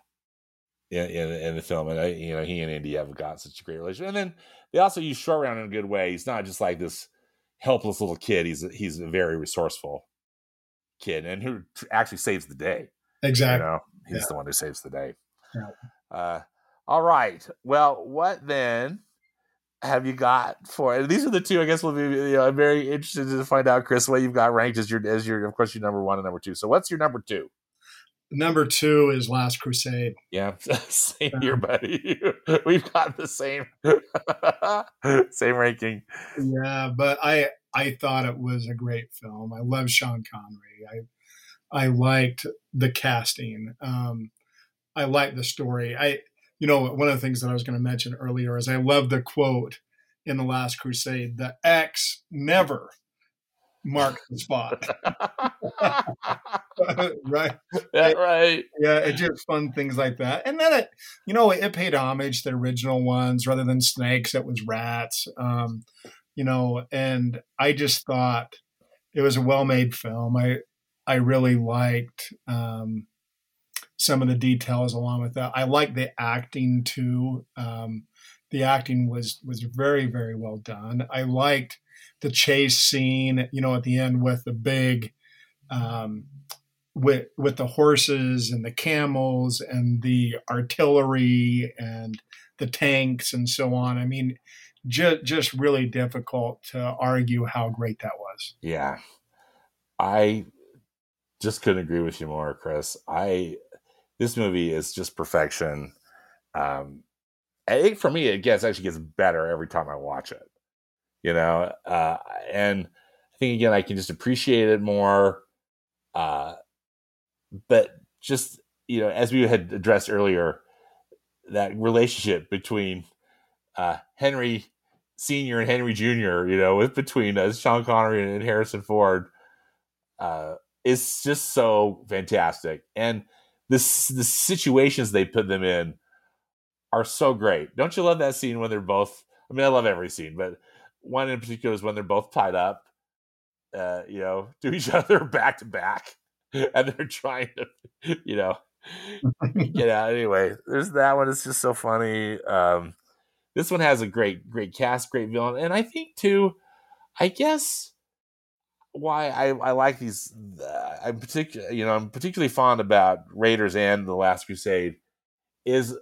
in, in, in the film, and I, you know he and Indy have got such a great relationship. And then they also use Short Round in a good way. He's not just like this helpless little kid. He's a, he's a very resourceful kid, and who actually saves the day. You Exactly. know, he's Yeah. the one who saves the day. Yeah. Uh, all right. Well, what then have you got for? And these are the two. I guess we'll be. You know, I'm very interested to find out, Chris, what you've got ranked as your as your, of course, your number one and number two. So, what's your number two? Number two is Last Crusade. Yeah, same here, buddy. We've got the same same ranking. Yeah, but I I thought it was a great film. I love Sean Connery. I I liked the casting. Um, I liked the story. I, you know, one of the things that I was going to mention earlier is I love the quote in the Last Crusade: "The X never marked the spot." right. Yeah, right. Yeah, it just fun things like that. And then it, you know, it, paid homage to the original ones rather than snakes, it was rats. Um, you know, and I just thought it was a well made film. I I really liked um, some of the details along with that. I like the acting too. Um, the acting was was very very well done. I liked the chase scene, you know, at the end with the big um, with with the horses and the camels and the artillery and the tanks and so on. I mean, just just really difficult to argue how great that was. Yeah, I just couldn't agree with you more, Chris. I this movie is just perfection. Um, I think for me, it gets actually gets better every time I watch it. You know, uh, and I think again I can just appreciate it more. Uh, but just you know, as we had addressed earlier, that relationship between uh, Henry Senior and Henry Junior, you know, with between uh, Sean Connery and Harrison Ford, uh, is just so fantastic, and this the situations they put them in are so great. Don't you love that scene when they're both? I mean, I love every scene, but one in particular is when they're both tied up, uh, you know, to each other back to back and they're trying to, you know, get out. Anyway, there's that one. It's just so funny. Um, this one has a great, great cast, great villain, and I think too, I guess why I, I like these. I'm particular, you know, I'm particularly fond about Raiders and the Last Crusade. Is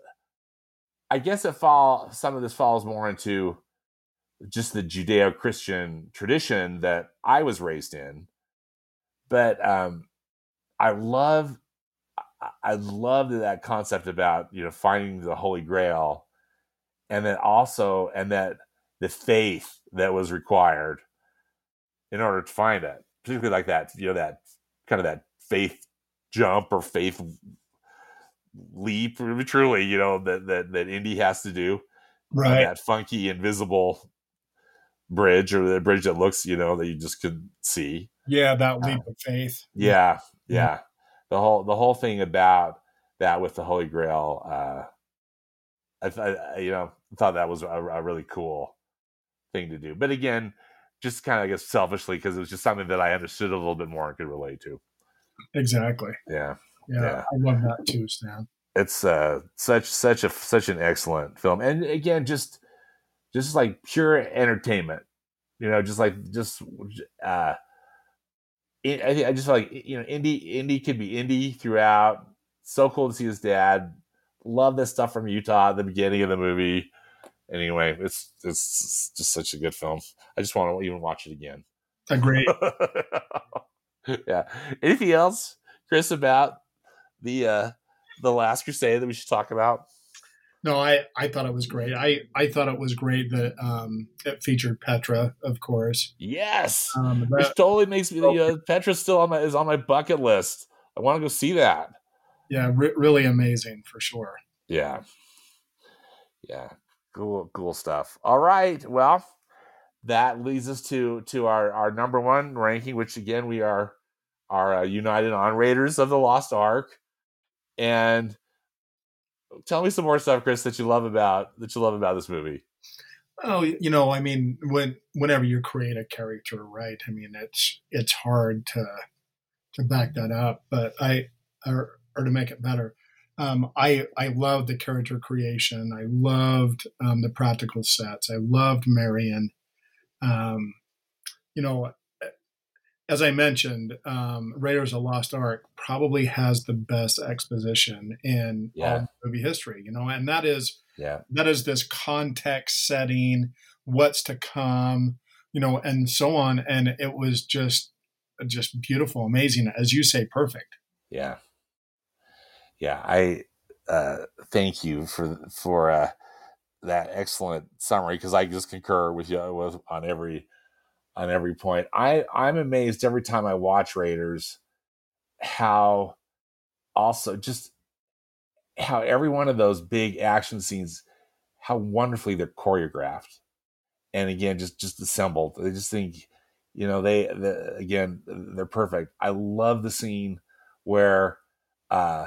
I guess it fall some of this falls more into just the Judeo-Christian tradition that I was raised in, but um, I love I love that concept about you know finding the Holy Grail, and then also and that the faith that was required in order to find it, particularly like that you know that kind of that faith jump or faith leap, truly you know that that that Indy has to do, right? That funky invisible bridge or the bridge that looks you know that you just could see. Yeah, that leap uh, of faith. Yeah, yeah. The whole the whole thing about that with the Holy Grail, uh, I, I you know thought that was a, a, really cool thing to do. But again, just kind of I guess selfishly because it was just something that I understood a little bit more and could relate to. Exactly. Yeah. Yeah, yeah. I love that too, Stan. It's uh, such such a such an excellent film, and again, just just like pure entertainment. You know, just like just uh, I, I just feel like you know, Indy Indy could be Indy throughout. So cool to see his dad. Love this stuff from Utah at the beginning of the movie. Anyway, it's it's just such a good film. I just want to even watch it again. Agree. yeah. Anything else, Chris, about the uh the Last Crusade that we should talk about? No, I, I thought it was great. I, I thought it was great that um, it featured Petra, of course. Yes, um, that, which totally makes me. You know, Petra still on my is on my bucket list. I want to go see that. Yeah, re- really amazing for sure. Yeah, yeah, cool, cool stuff. All right, well, that leads us to to our our number one ranking, which again we are are uh, united on Raiders of the Lost Ark, and tell me some more stuff, Chris, that you love about that you love about this movie. Oh, you know, I mean, when whenever you create a character, right? I mean, it's it's hard to to back that up, but I or or to make it better. Um, I I loved the character creation. I loved um, the practical sets. I loved Marion. Um, you know, as I mentioned, um, Raiders of Lost Ark probably has the best exposition in yeah. all movie history. You know, and that is yeah that is this context setting, what's to come, you know, and so on. And it was just just beautiful, amazing, as you say, perfect. Yeah, yeah. I uh, thank you for for uh, that excellent summary because I just concur with you with on every on every point. I I'm amazed every time I watch Raiders how also just how every one of those big action scenes, how wonderfully they're choreographed, and again, just just assembled. I just think, you know, they, the again they're perfect. I love the scene where uh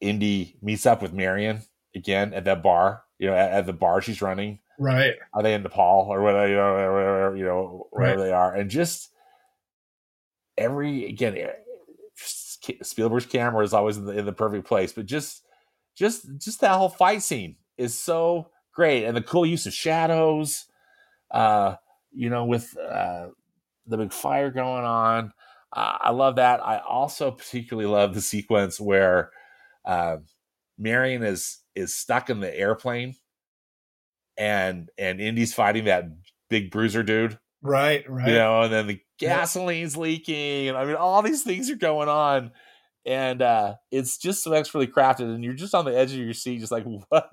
Indy meets up with Marion again at that bar. You know, at, at the bar she's running. Right. Are they in Nepal or whatever? You know, wherever, you know, wherever right. they are, and just every again, eh, Spielberg's camera is always in the, in the perfect place, but just just just that whole fight scene is so great, and the cool use of shadows. Uh, you know, with uh, the big fire going on. Uh, I love that. I also particularly love the sequence where uh, Marion is is stuck in the airplane, and and Indy's fighting that big bruiser dude. Right, right. You know, and then the gasoline's leaking, and I mean, all these things are going on, and uh, it's just so expertly crafted, and you're just on the edge of your seat, just like, what,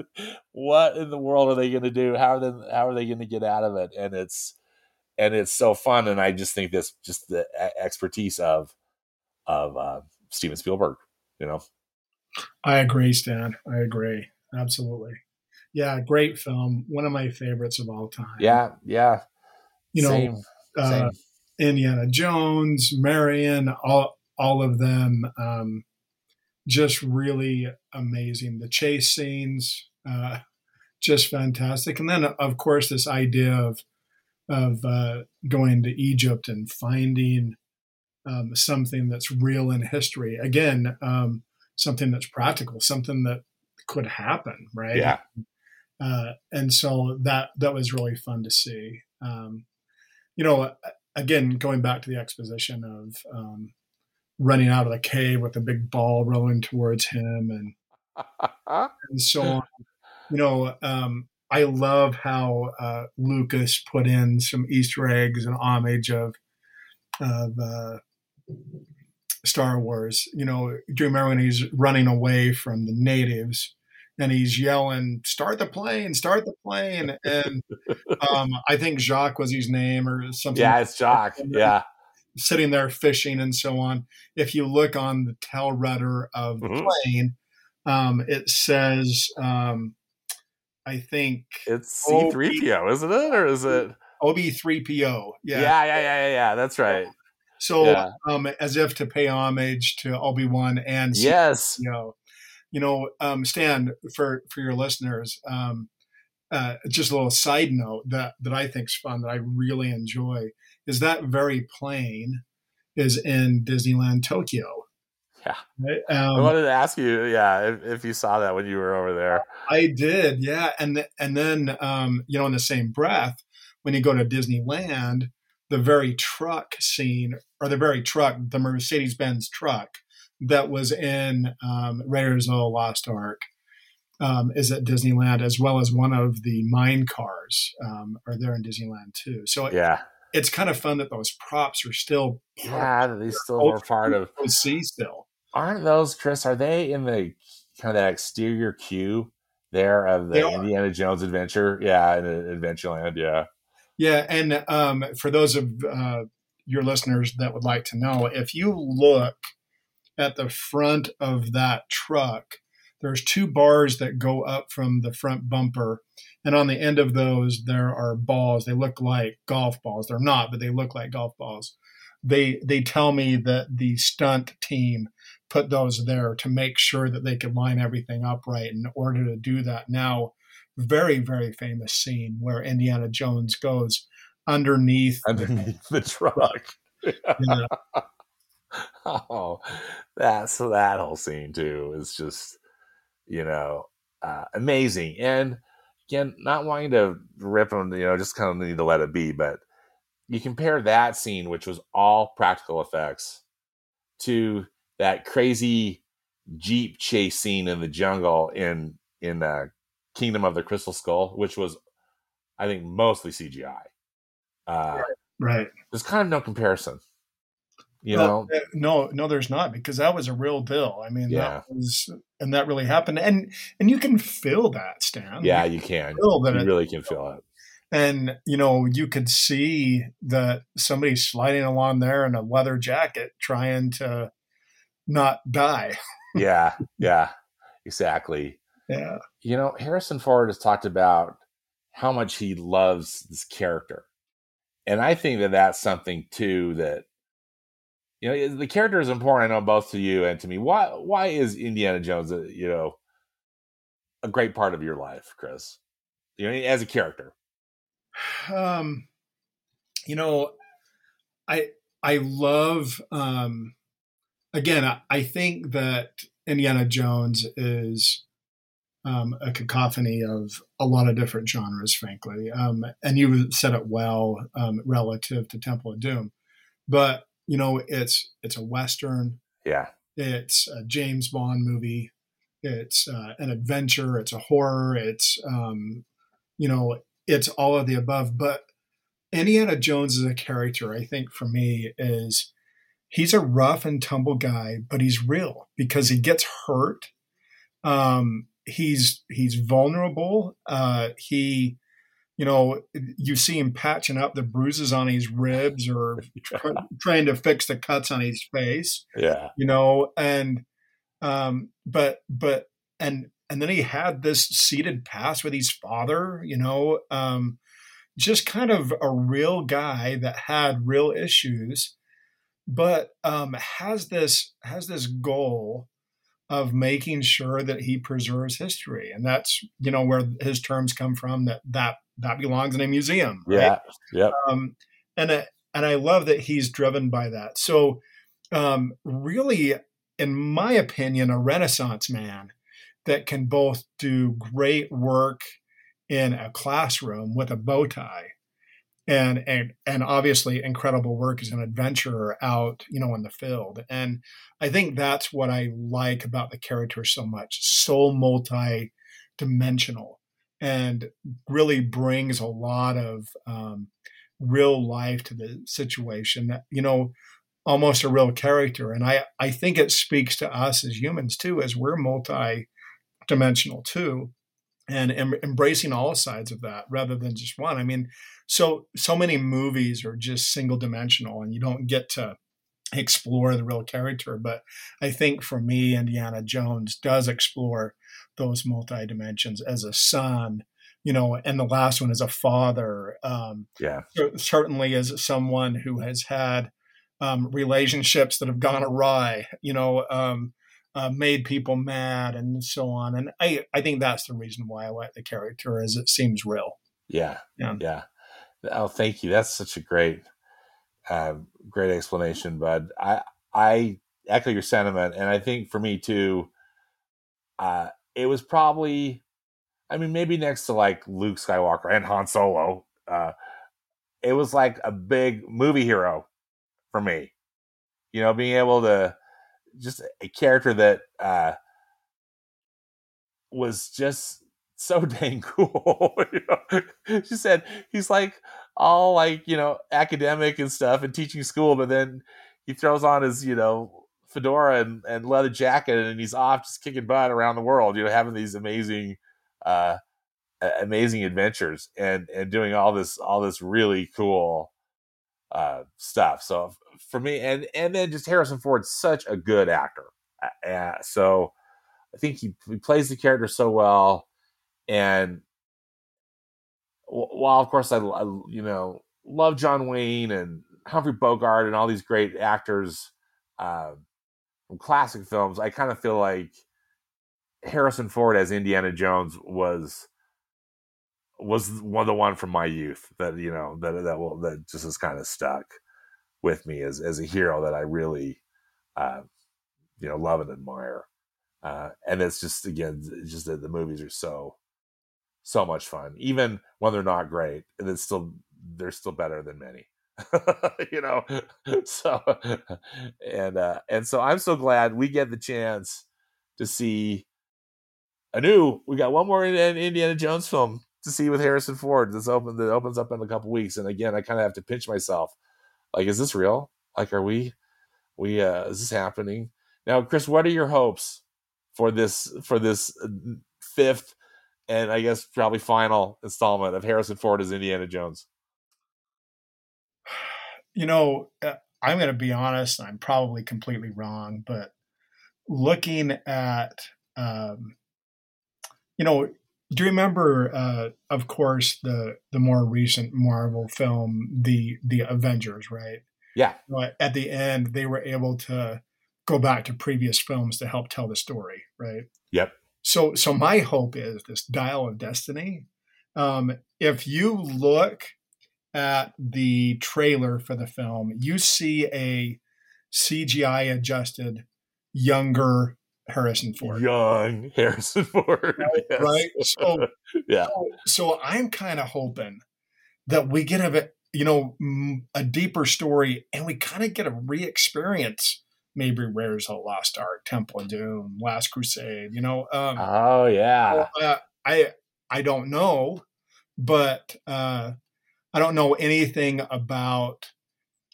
what in the world are they going to do? How are they, how are they going to get out of it? And it's, and it's so fun, and I just think this, just the expertise of, of uh, Steven Spielberg, you know. I agree, Stan. I agree. Absolutely. Yeah, great film. One of my favorites of all time. Yeah, yeah. You know, Same. Uh, Same. Indiana Jones, Marion, all all of them, um, just really amazing. The chase scenes, uh, just fantastic. And then, of course, this idea of of uh, going to Egypt and finding um, something that's real in history. Again, um, something that's practical, something that could happen, right? Yeah. Uh, and so that that was really fun to see. Um, you know, again, going back to the exposition of um, running out of the cave with a big ball rolling towards him, and and so on. You know, um, I love how uh, Lucas put in some Easter eggs and homage of of uh, Star Wars. You know, do you remember when he's running away from the natives and he's yelling, "Start the plane! Start the plane!" And um, I think Jock was his name or something. Yeah, it's Jock. Yeah, sitting there fishing and so on. If you look on the tail rudder of the mm-hmm. plane, um, it says, um, I think it's C three PO, isn't it, or is it OB three PO? Yeah. yeah, yeah, yeah, yeah, yeah. That's right. So, yeah. um, as if to pay homage to Obi Wan and yes, you know, you know, um, Stan for for your listeners. Um, uh, just a little side note that that I think is fun that I really enjoy is that very plane is in Disneyland Tokyo. Yeah, right? um, I wanted to ask you, yeah, if, if, you saw that when you were over there. I did, yeah, and and then um, you know, in the same breath, when you go to Disneyland, the very truck scene or the very truck, the Mercedes Benz truck that was in um, Raiders of the Lost Ark um, is at Disneyland, as well as one of the mine cars um, are there in Disneyland too. So yeah, it, it's kind of fun that those props are still yeah, they still are part of see still. Aren't those Chris? Are they in the kind of that exterior queue there of the Indiana Jones adventure? Yeah, in Adventureland. Yeah. Yeah, and um, for those of uh, your listeners that would like to know, if you look at the front of that truck, there's two bars that go up from the front bumper, and on the end of those there are balls. They look like golf balls. They're not, but they look like golf balls. They they tell me that the stunt team put those there to make sure that they could line everything up right. In order to do that, now very, very famous scene where Indiana Jones goes underneath underneath the, the truck. yeah. oh, that's that whole scene too is just you know uh, amazing. And again, not wanting to rip them, you know, just kind of need to let it be. But you compare that scene, which was all practical effects, to that crazy jeep chase scene in the jungle in in uh, Kingdom of the Crystal Skull, which was, I think, mostly CGI. Uh, right. There's kind of no comparison. You know, uh, no, no, there's not because that was a real deal. I mean, yeah. that was, and that really happened, and and you can feel that, Stan. Yeah, you can. Feel that you it, really can feel it. and you know you could see that somebody sliding along there in a leather jacket trying to not die yeah yeah exactly yeah. You know harrison ford has talked about how much he loves this character. And i think that that's something too that you know the character is important i know both to you and to me. Why why is indiana jones a, you know a great part of your life chris? You know as a character. Um, you know, I I love um, again. I, I think that Indiana Jones is um, a cacophony of a lot of different genres, frankly. Um, and you said it well um, relative to Temple of Doom, but you know, it's it's a western. Yeah, it's a James Bond movie. It's uh, an adventure. It's a horror. It's um, you know, it's all of the above. But Indiana Jones as a character, I think for me, is he's a rough and tumble guy, but he's real because he gets hurt. Um, he's he's vulnerable. Uh, he, you know, you see him patching up the bruises on his ribs or try, trying to fix the cuts on his face. Yeah, you know, and um, but but and and then he had this seated past with his father, you know, um, just kind of a real guy that had real issues, but um, has this has this goal of making sure that he preserves history, and that's you know where his terms come from that that that belongs in a museum. Right? Yeah, yeah. Um, and uh, and I love that he's driven by that. So, um, really, in my opinion, a Renaissance man that can both do great work in a classroom with a bow tie and and and obviously incredible work as an adventurer out you know in the field. And i think that's what i like about the character so much so multi dimensional and really brings a lot of um, real life to the situation you know almost a real character. And i i think it speaks to us as humans too as we're multi dimensional too and em- embracing all sides of that rather than just one. I mean so so many movies are just single dimensional and you don't get to explore the real character but i think for me indiana jones does explore those multi dimensions as a son you know and the last one as a father um yeah certainly as someone who has had um, relationships that have gone awry you know um uh, made people mad and so on. And I, I think that's the reason why I like the character is it seems real. Yeah. Yeah. Yeah. Oh, thank you. That's such a great, uh, great explanation, bud. I, I echo your sentiment. And I think for me too, uh, it was probably, I mean, maybe next to like Luke Skywalker and Han Solo, uh, it was like a big movie hero for me. You know, being able to, just a character that uh, was just so dang cool. She said he's like all like you know academic and stuff and teaching school, but then he throws on his you know fedora and, and leather jacket and he's off just kicking butt around the world. You know, having these amazing, uh, amazing adventures and and doing all this all this really cool uh, stuff. So for me, and and then just Harrison Ford's such a good actor. Uh, so I think he, he plays the character so well, and while of course I, I you know love John Wayne and Humphrey Bogart and all these great actors uh, from classic films, I kind of feel like Harrison Ford as Indiana Jones was was one the one from my youth that you know that that will that just is kind of stuck with me as as a hero that I really uh, you know love and admire. Uh, and it's just again just that the movies are so so much fun, even when they're not great. And it's still they're still better than many. you know so and uh and so i'm so glad we get the chance to see a new we got one more indiana jones film to see with Harrison Ford. This open that opens up in a couple weeks, and again, I kind of have to pinch myself. Like, is this real? Like, are we, we, uh, is this happening now, Chris? What are your hopes for this for this uh, fifth and I guess probably final installment of Harrison Ford as Indiana Jones? You know, uh, I'm going to be honest. I'm probably completely wrong, but looking at, um, you know, do you remember, uh, of course, the the more recent Marvel film, the the Avengers, right? Yeah. But at the end, they were able to go back to previous films to help tell the story, right? Yep. So, so my hope is this Dial of Destiny. Um, if you look at the trailer for the film, you see a CGI adjusted younger Harrison Ford. Young Harrison Ford. Right. yes. right? So, Yeah. so, so I'm kind of hoping that we get a, you know, a deeper story and we kind of get a re-experience maybe of the Lost Ark, Temple of Doom, Last Crusade, you know. Um, Oh yeah. uh, I I don't know, but uh, I don't know anything about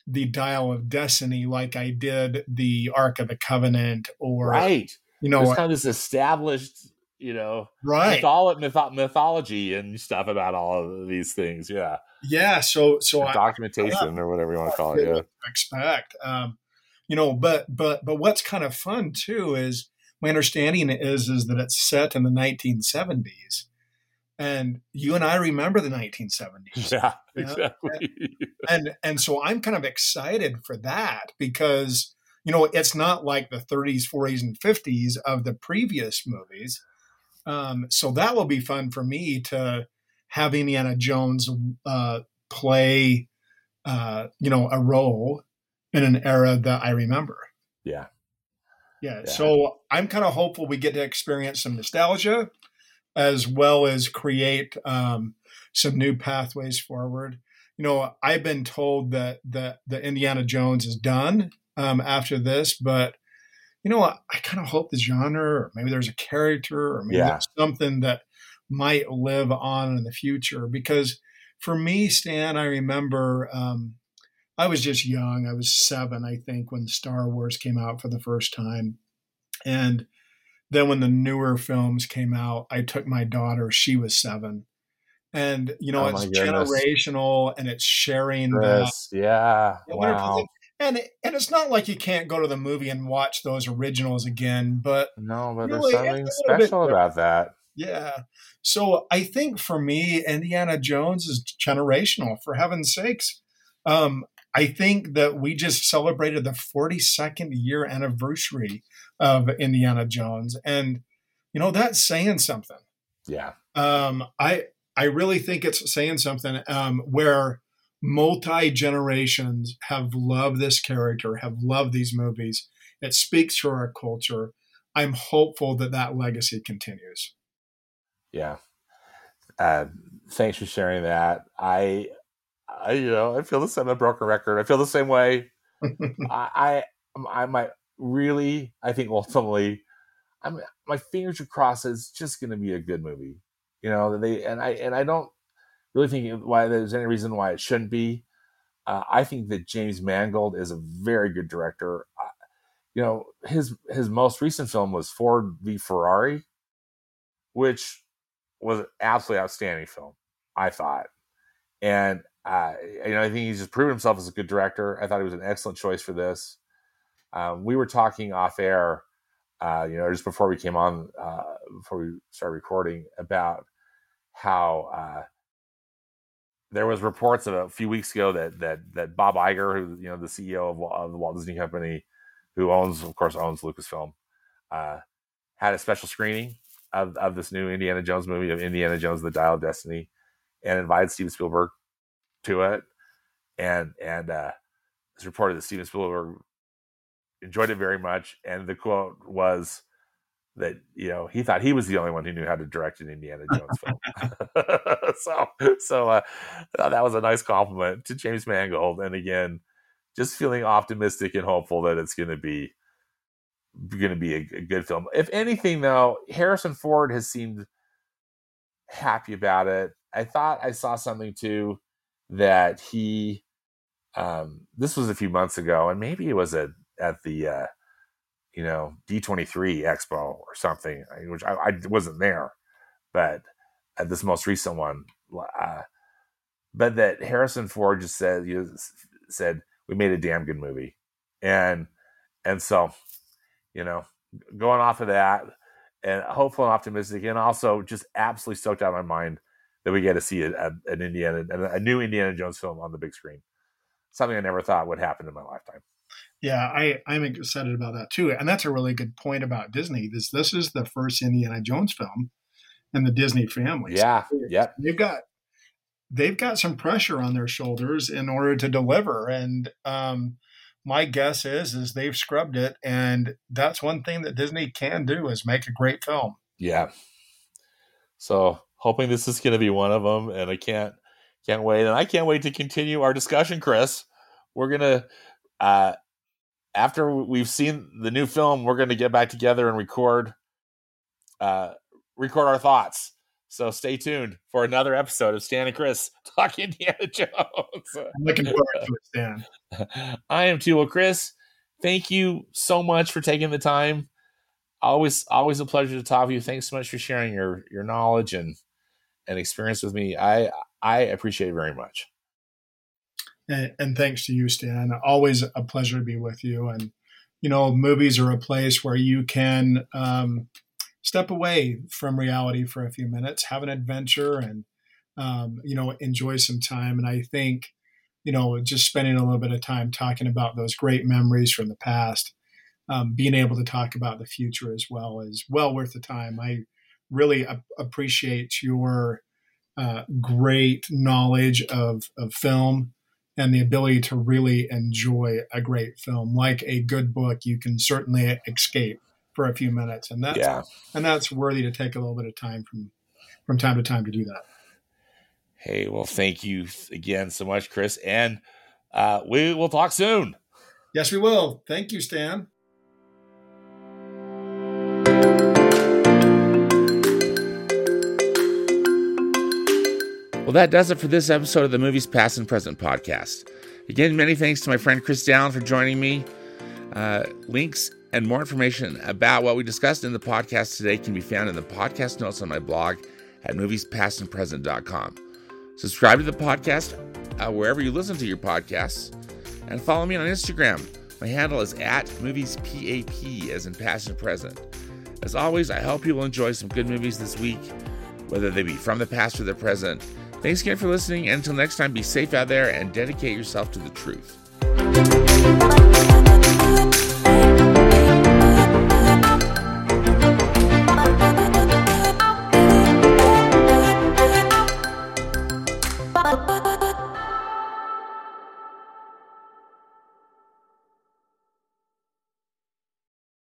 the Dial of Destiny like I did the Ark of the Covenant or right. you know There's kind of this established, you know, right mytholo- mytho- mythology and stuff about all of these things. Yeah. yeah so so I Documentation or whatever you want to call it. Yeah. expect um, you know but but but what's kind of fun too is my understanding is is that it's set in the 1970s and you and I remember the 1970s Yeah. Yeah. Exactly. and and so I'm kind of excited for that because you know it's not like the 30s, 40s, and 50s of the previous movies. Um, so that will be fun for me to have Indiana Jones uh, play, uh, you know, a role in an era that I remember. yeah. Yeah. Yeah. So I'm kind of hopeful we get to experience some nostalgia as well as create um, some new pathways forward. You know, I've been told that that the Indiana Jones is done um, after this, but you know, I, I kind of hope the genre, or maybe there's a character, or maybe Yeah. there's something that might live on in the future. Because for me, Stan, I remember um, I was just young. I was seven, I think, when Star Wars came out for the first time. And then when the newer films came out, I took my daughter, she was seven. And, you know, Oh, it's goodness. generational and it's sharing. Chris, yeah. Yeah, Wow. And, and it's not like you can't go to the movie and watch those originals again, but No, but Really, there's something a little bit special about that. yeah. So I think for me, Indiana Jones is generational, for heaven's sakes. Um, I think that we just celebrated the 42nd year anniversary of Indiana Jones. And, you know, that's saying something. Yeah. Um, I, I really think it's saying something um, where multi generations have loved this character, have loved these movies. It speaks to our culture. I'm hopeful that that legacy continues. Yeah. Uh, thanks for sharing that. I, I, you know, I feel the same. A broken record. I feel the same way. I, I, I might really. I think ultimately, I'm. My fingers are crossed. It's just going to be a good movie. You know, they and I and I don't really think why there's any reason why it shouldn't be. Uh, I think that James Mangold is a very good director. Uh, you know, his his most recent film was Ford v Ferrari, which was an absolutely outstanding film. I thought, and uh, you know, I think he's just proven himself as a good director. I thought he was an excellent choice for this. Um, we were talking off air, uh, you know, just before we came on, uh, before we started recording, about how uh, there was reports of a few weeks ago that that that Bob Iger, who you know the CEO of, of the Walt Disney Company, who owns, of course, owns Lucasfilm, uh, had a special screening of, of this new Indiana Jones movie of Indiana Jones: The Dial of Destiny, and invited Steven Spielberg to it, and and uh, it's reported that Steven Spielberg enjoyed it very much, and the quote was that you know he thought he was the only one who knew how to direct an Indiana Jones film. so so uh, that was a nice compliment to James Mangold, and again, just feeling optimistic and hopeful that it's going to be going to be a, a good film. If anything, though, Harrison Ford has seemed happy about it. I thought I saw something too that he um this was a few months ago and maybe it was at at the uh you know d23 expo or something which I, I wasn't there but at this most recent one, uh, but that Harrison Ford just said you said we made a damn good movie, and and so you know going off of that and hopeful and optimistic, and also just absolutely stoked out of my mind that we get to see a, a, an Indiana a new Indiana Jones film on the big screen. Something I never thought would happen in my lifetime. Yeah, I, I'm excited about that too. And that's a really good point about Disney. This this is the first Indiana Jones film in the Disney family. Yeah. So yeah. They've got they've got some pressure on their shoulders in order to deliver. And um, my guess is is they've scrubbed it. And that's one thing that Disney can do is make a great film. Yeah. So hoping this is going to be one of them, and I can't can't wait, and I can't wait to continue our discussion, Chris. We're gonna uh, after we've seen the new film, we're gonna get back together and record uh, record our thoughts. So stay tuned for another episode of Stan and Chris talk Indiana Jones. I'm looking forward to it, Stan. I am too. Well, Chris, thank you so much for taking the time. Always, always a pleasure to talk to you. Thanks so much for sharing your your knowledge and and experience with me. I I appreciate very much. And, and thanks to you, Stan. Always a pleasure to be with you. And you know, movies are a place where you can um, step away from reality for a few minutes, have an adventure, and um, you know, enjoy some time. And I think you know, just spending a little bit of time talking about those great memories from the past, um, being able to talk about the future as well is well worth the time. I really a- appreciate your uh, great knowledge of, of film and the ability to really enjoy a great film. Like a good book, you can certainly escape for a few minutes, and that's yeah. and that's worthy to take a little bit of time from from time to time to do that. Hey, well, thank you again so much, Chris, and uh, we will talk soon. Yes, we will. Thank you, Stan. Well, that does it for this episode of the Movies Past and Present podcast. Again, many thanks to my friend Chris Dallins for joining me. Uh, links and more information about what we discussed in the podcast today can be found in the podcast notes on my blog at moviespastandpresent.com. Subscribe to the podcast uh, wherever you listen to your podcasts and follow me on Instagram. My handle is at moviespap, as in past and present. As always, I hope you will enjoy some good movies this week, whether they be from the past or the present Thanks again for listening. And until next time, be safe out there and dedicate yourself to the truth.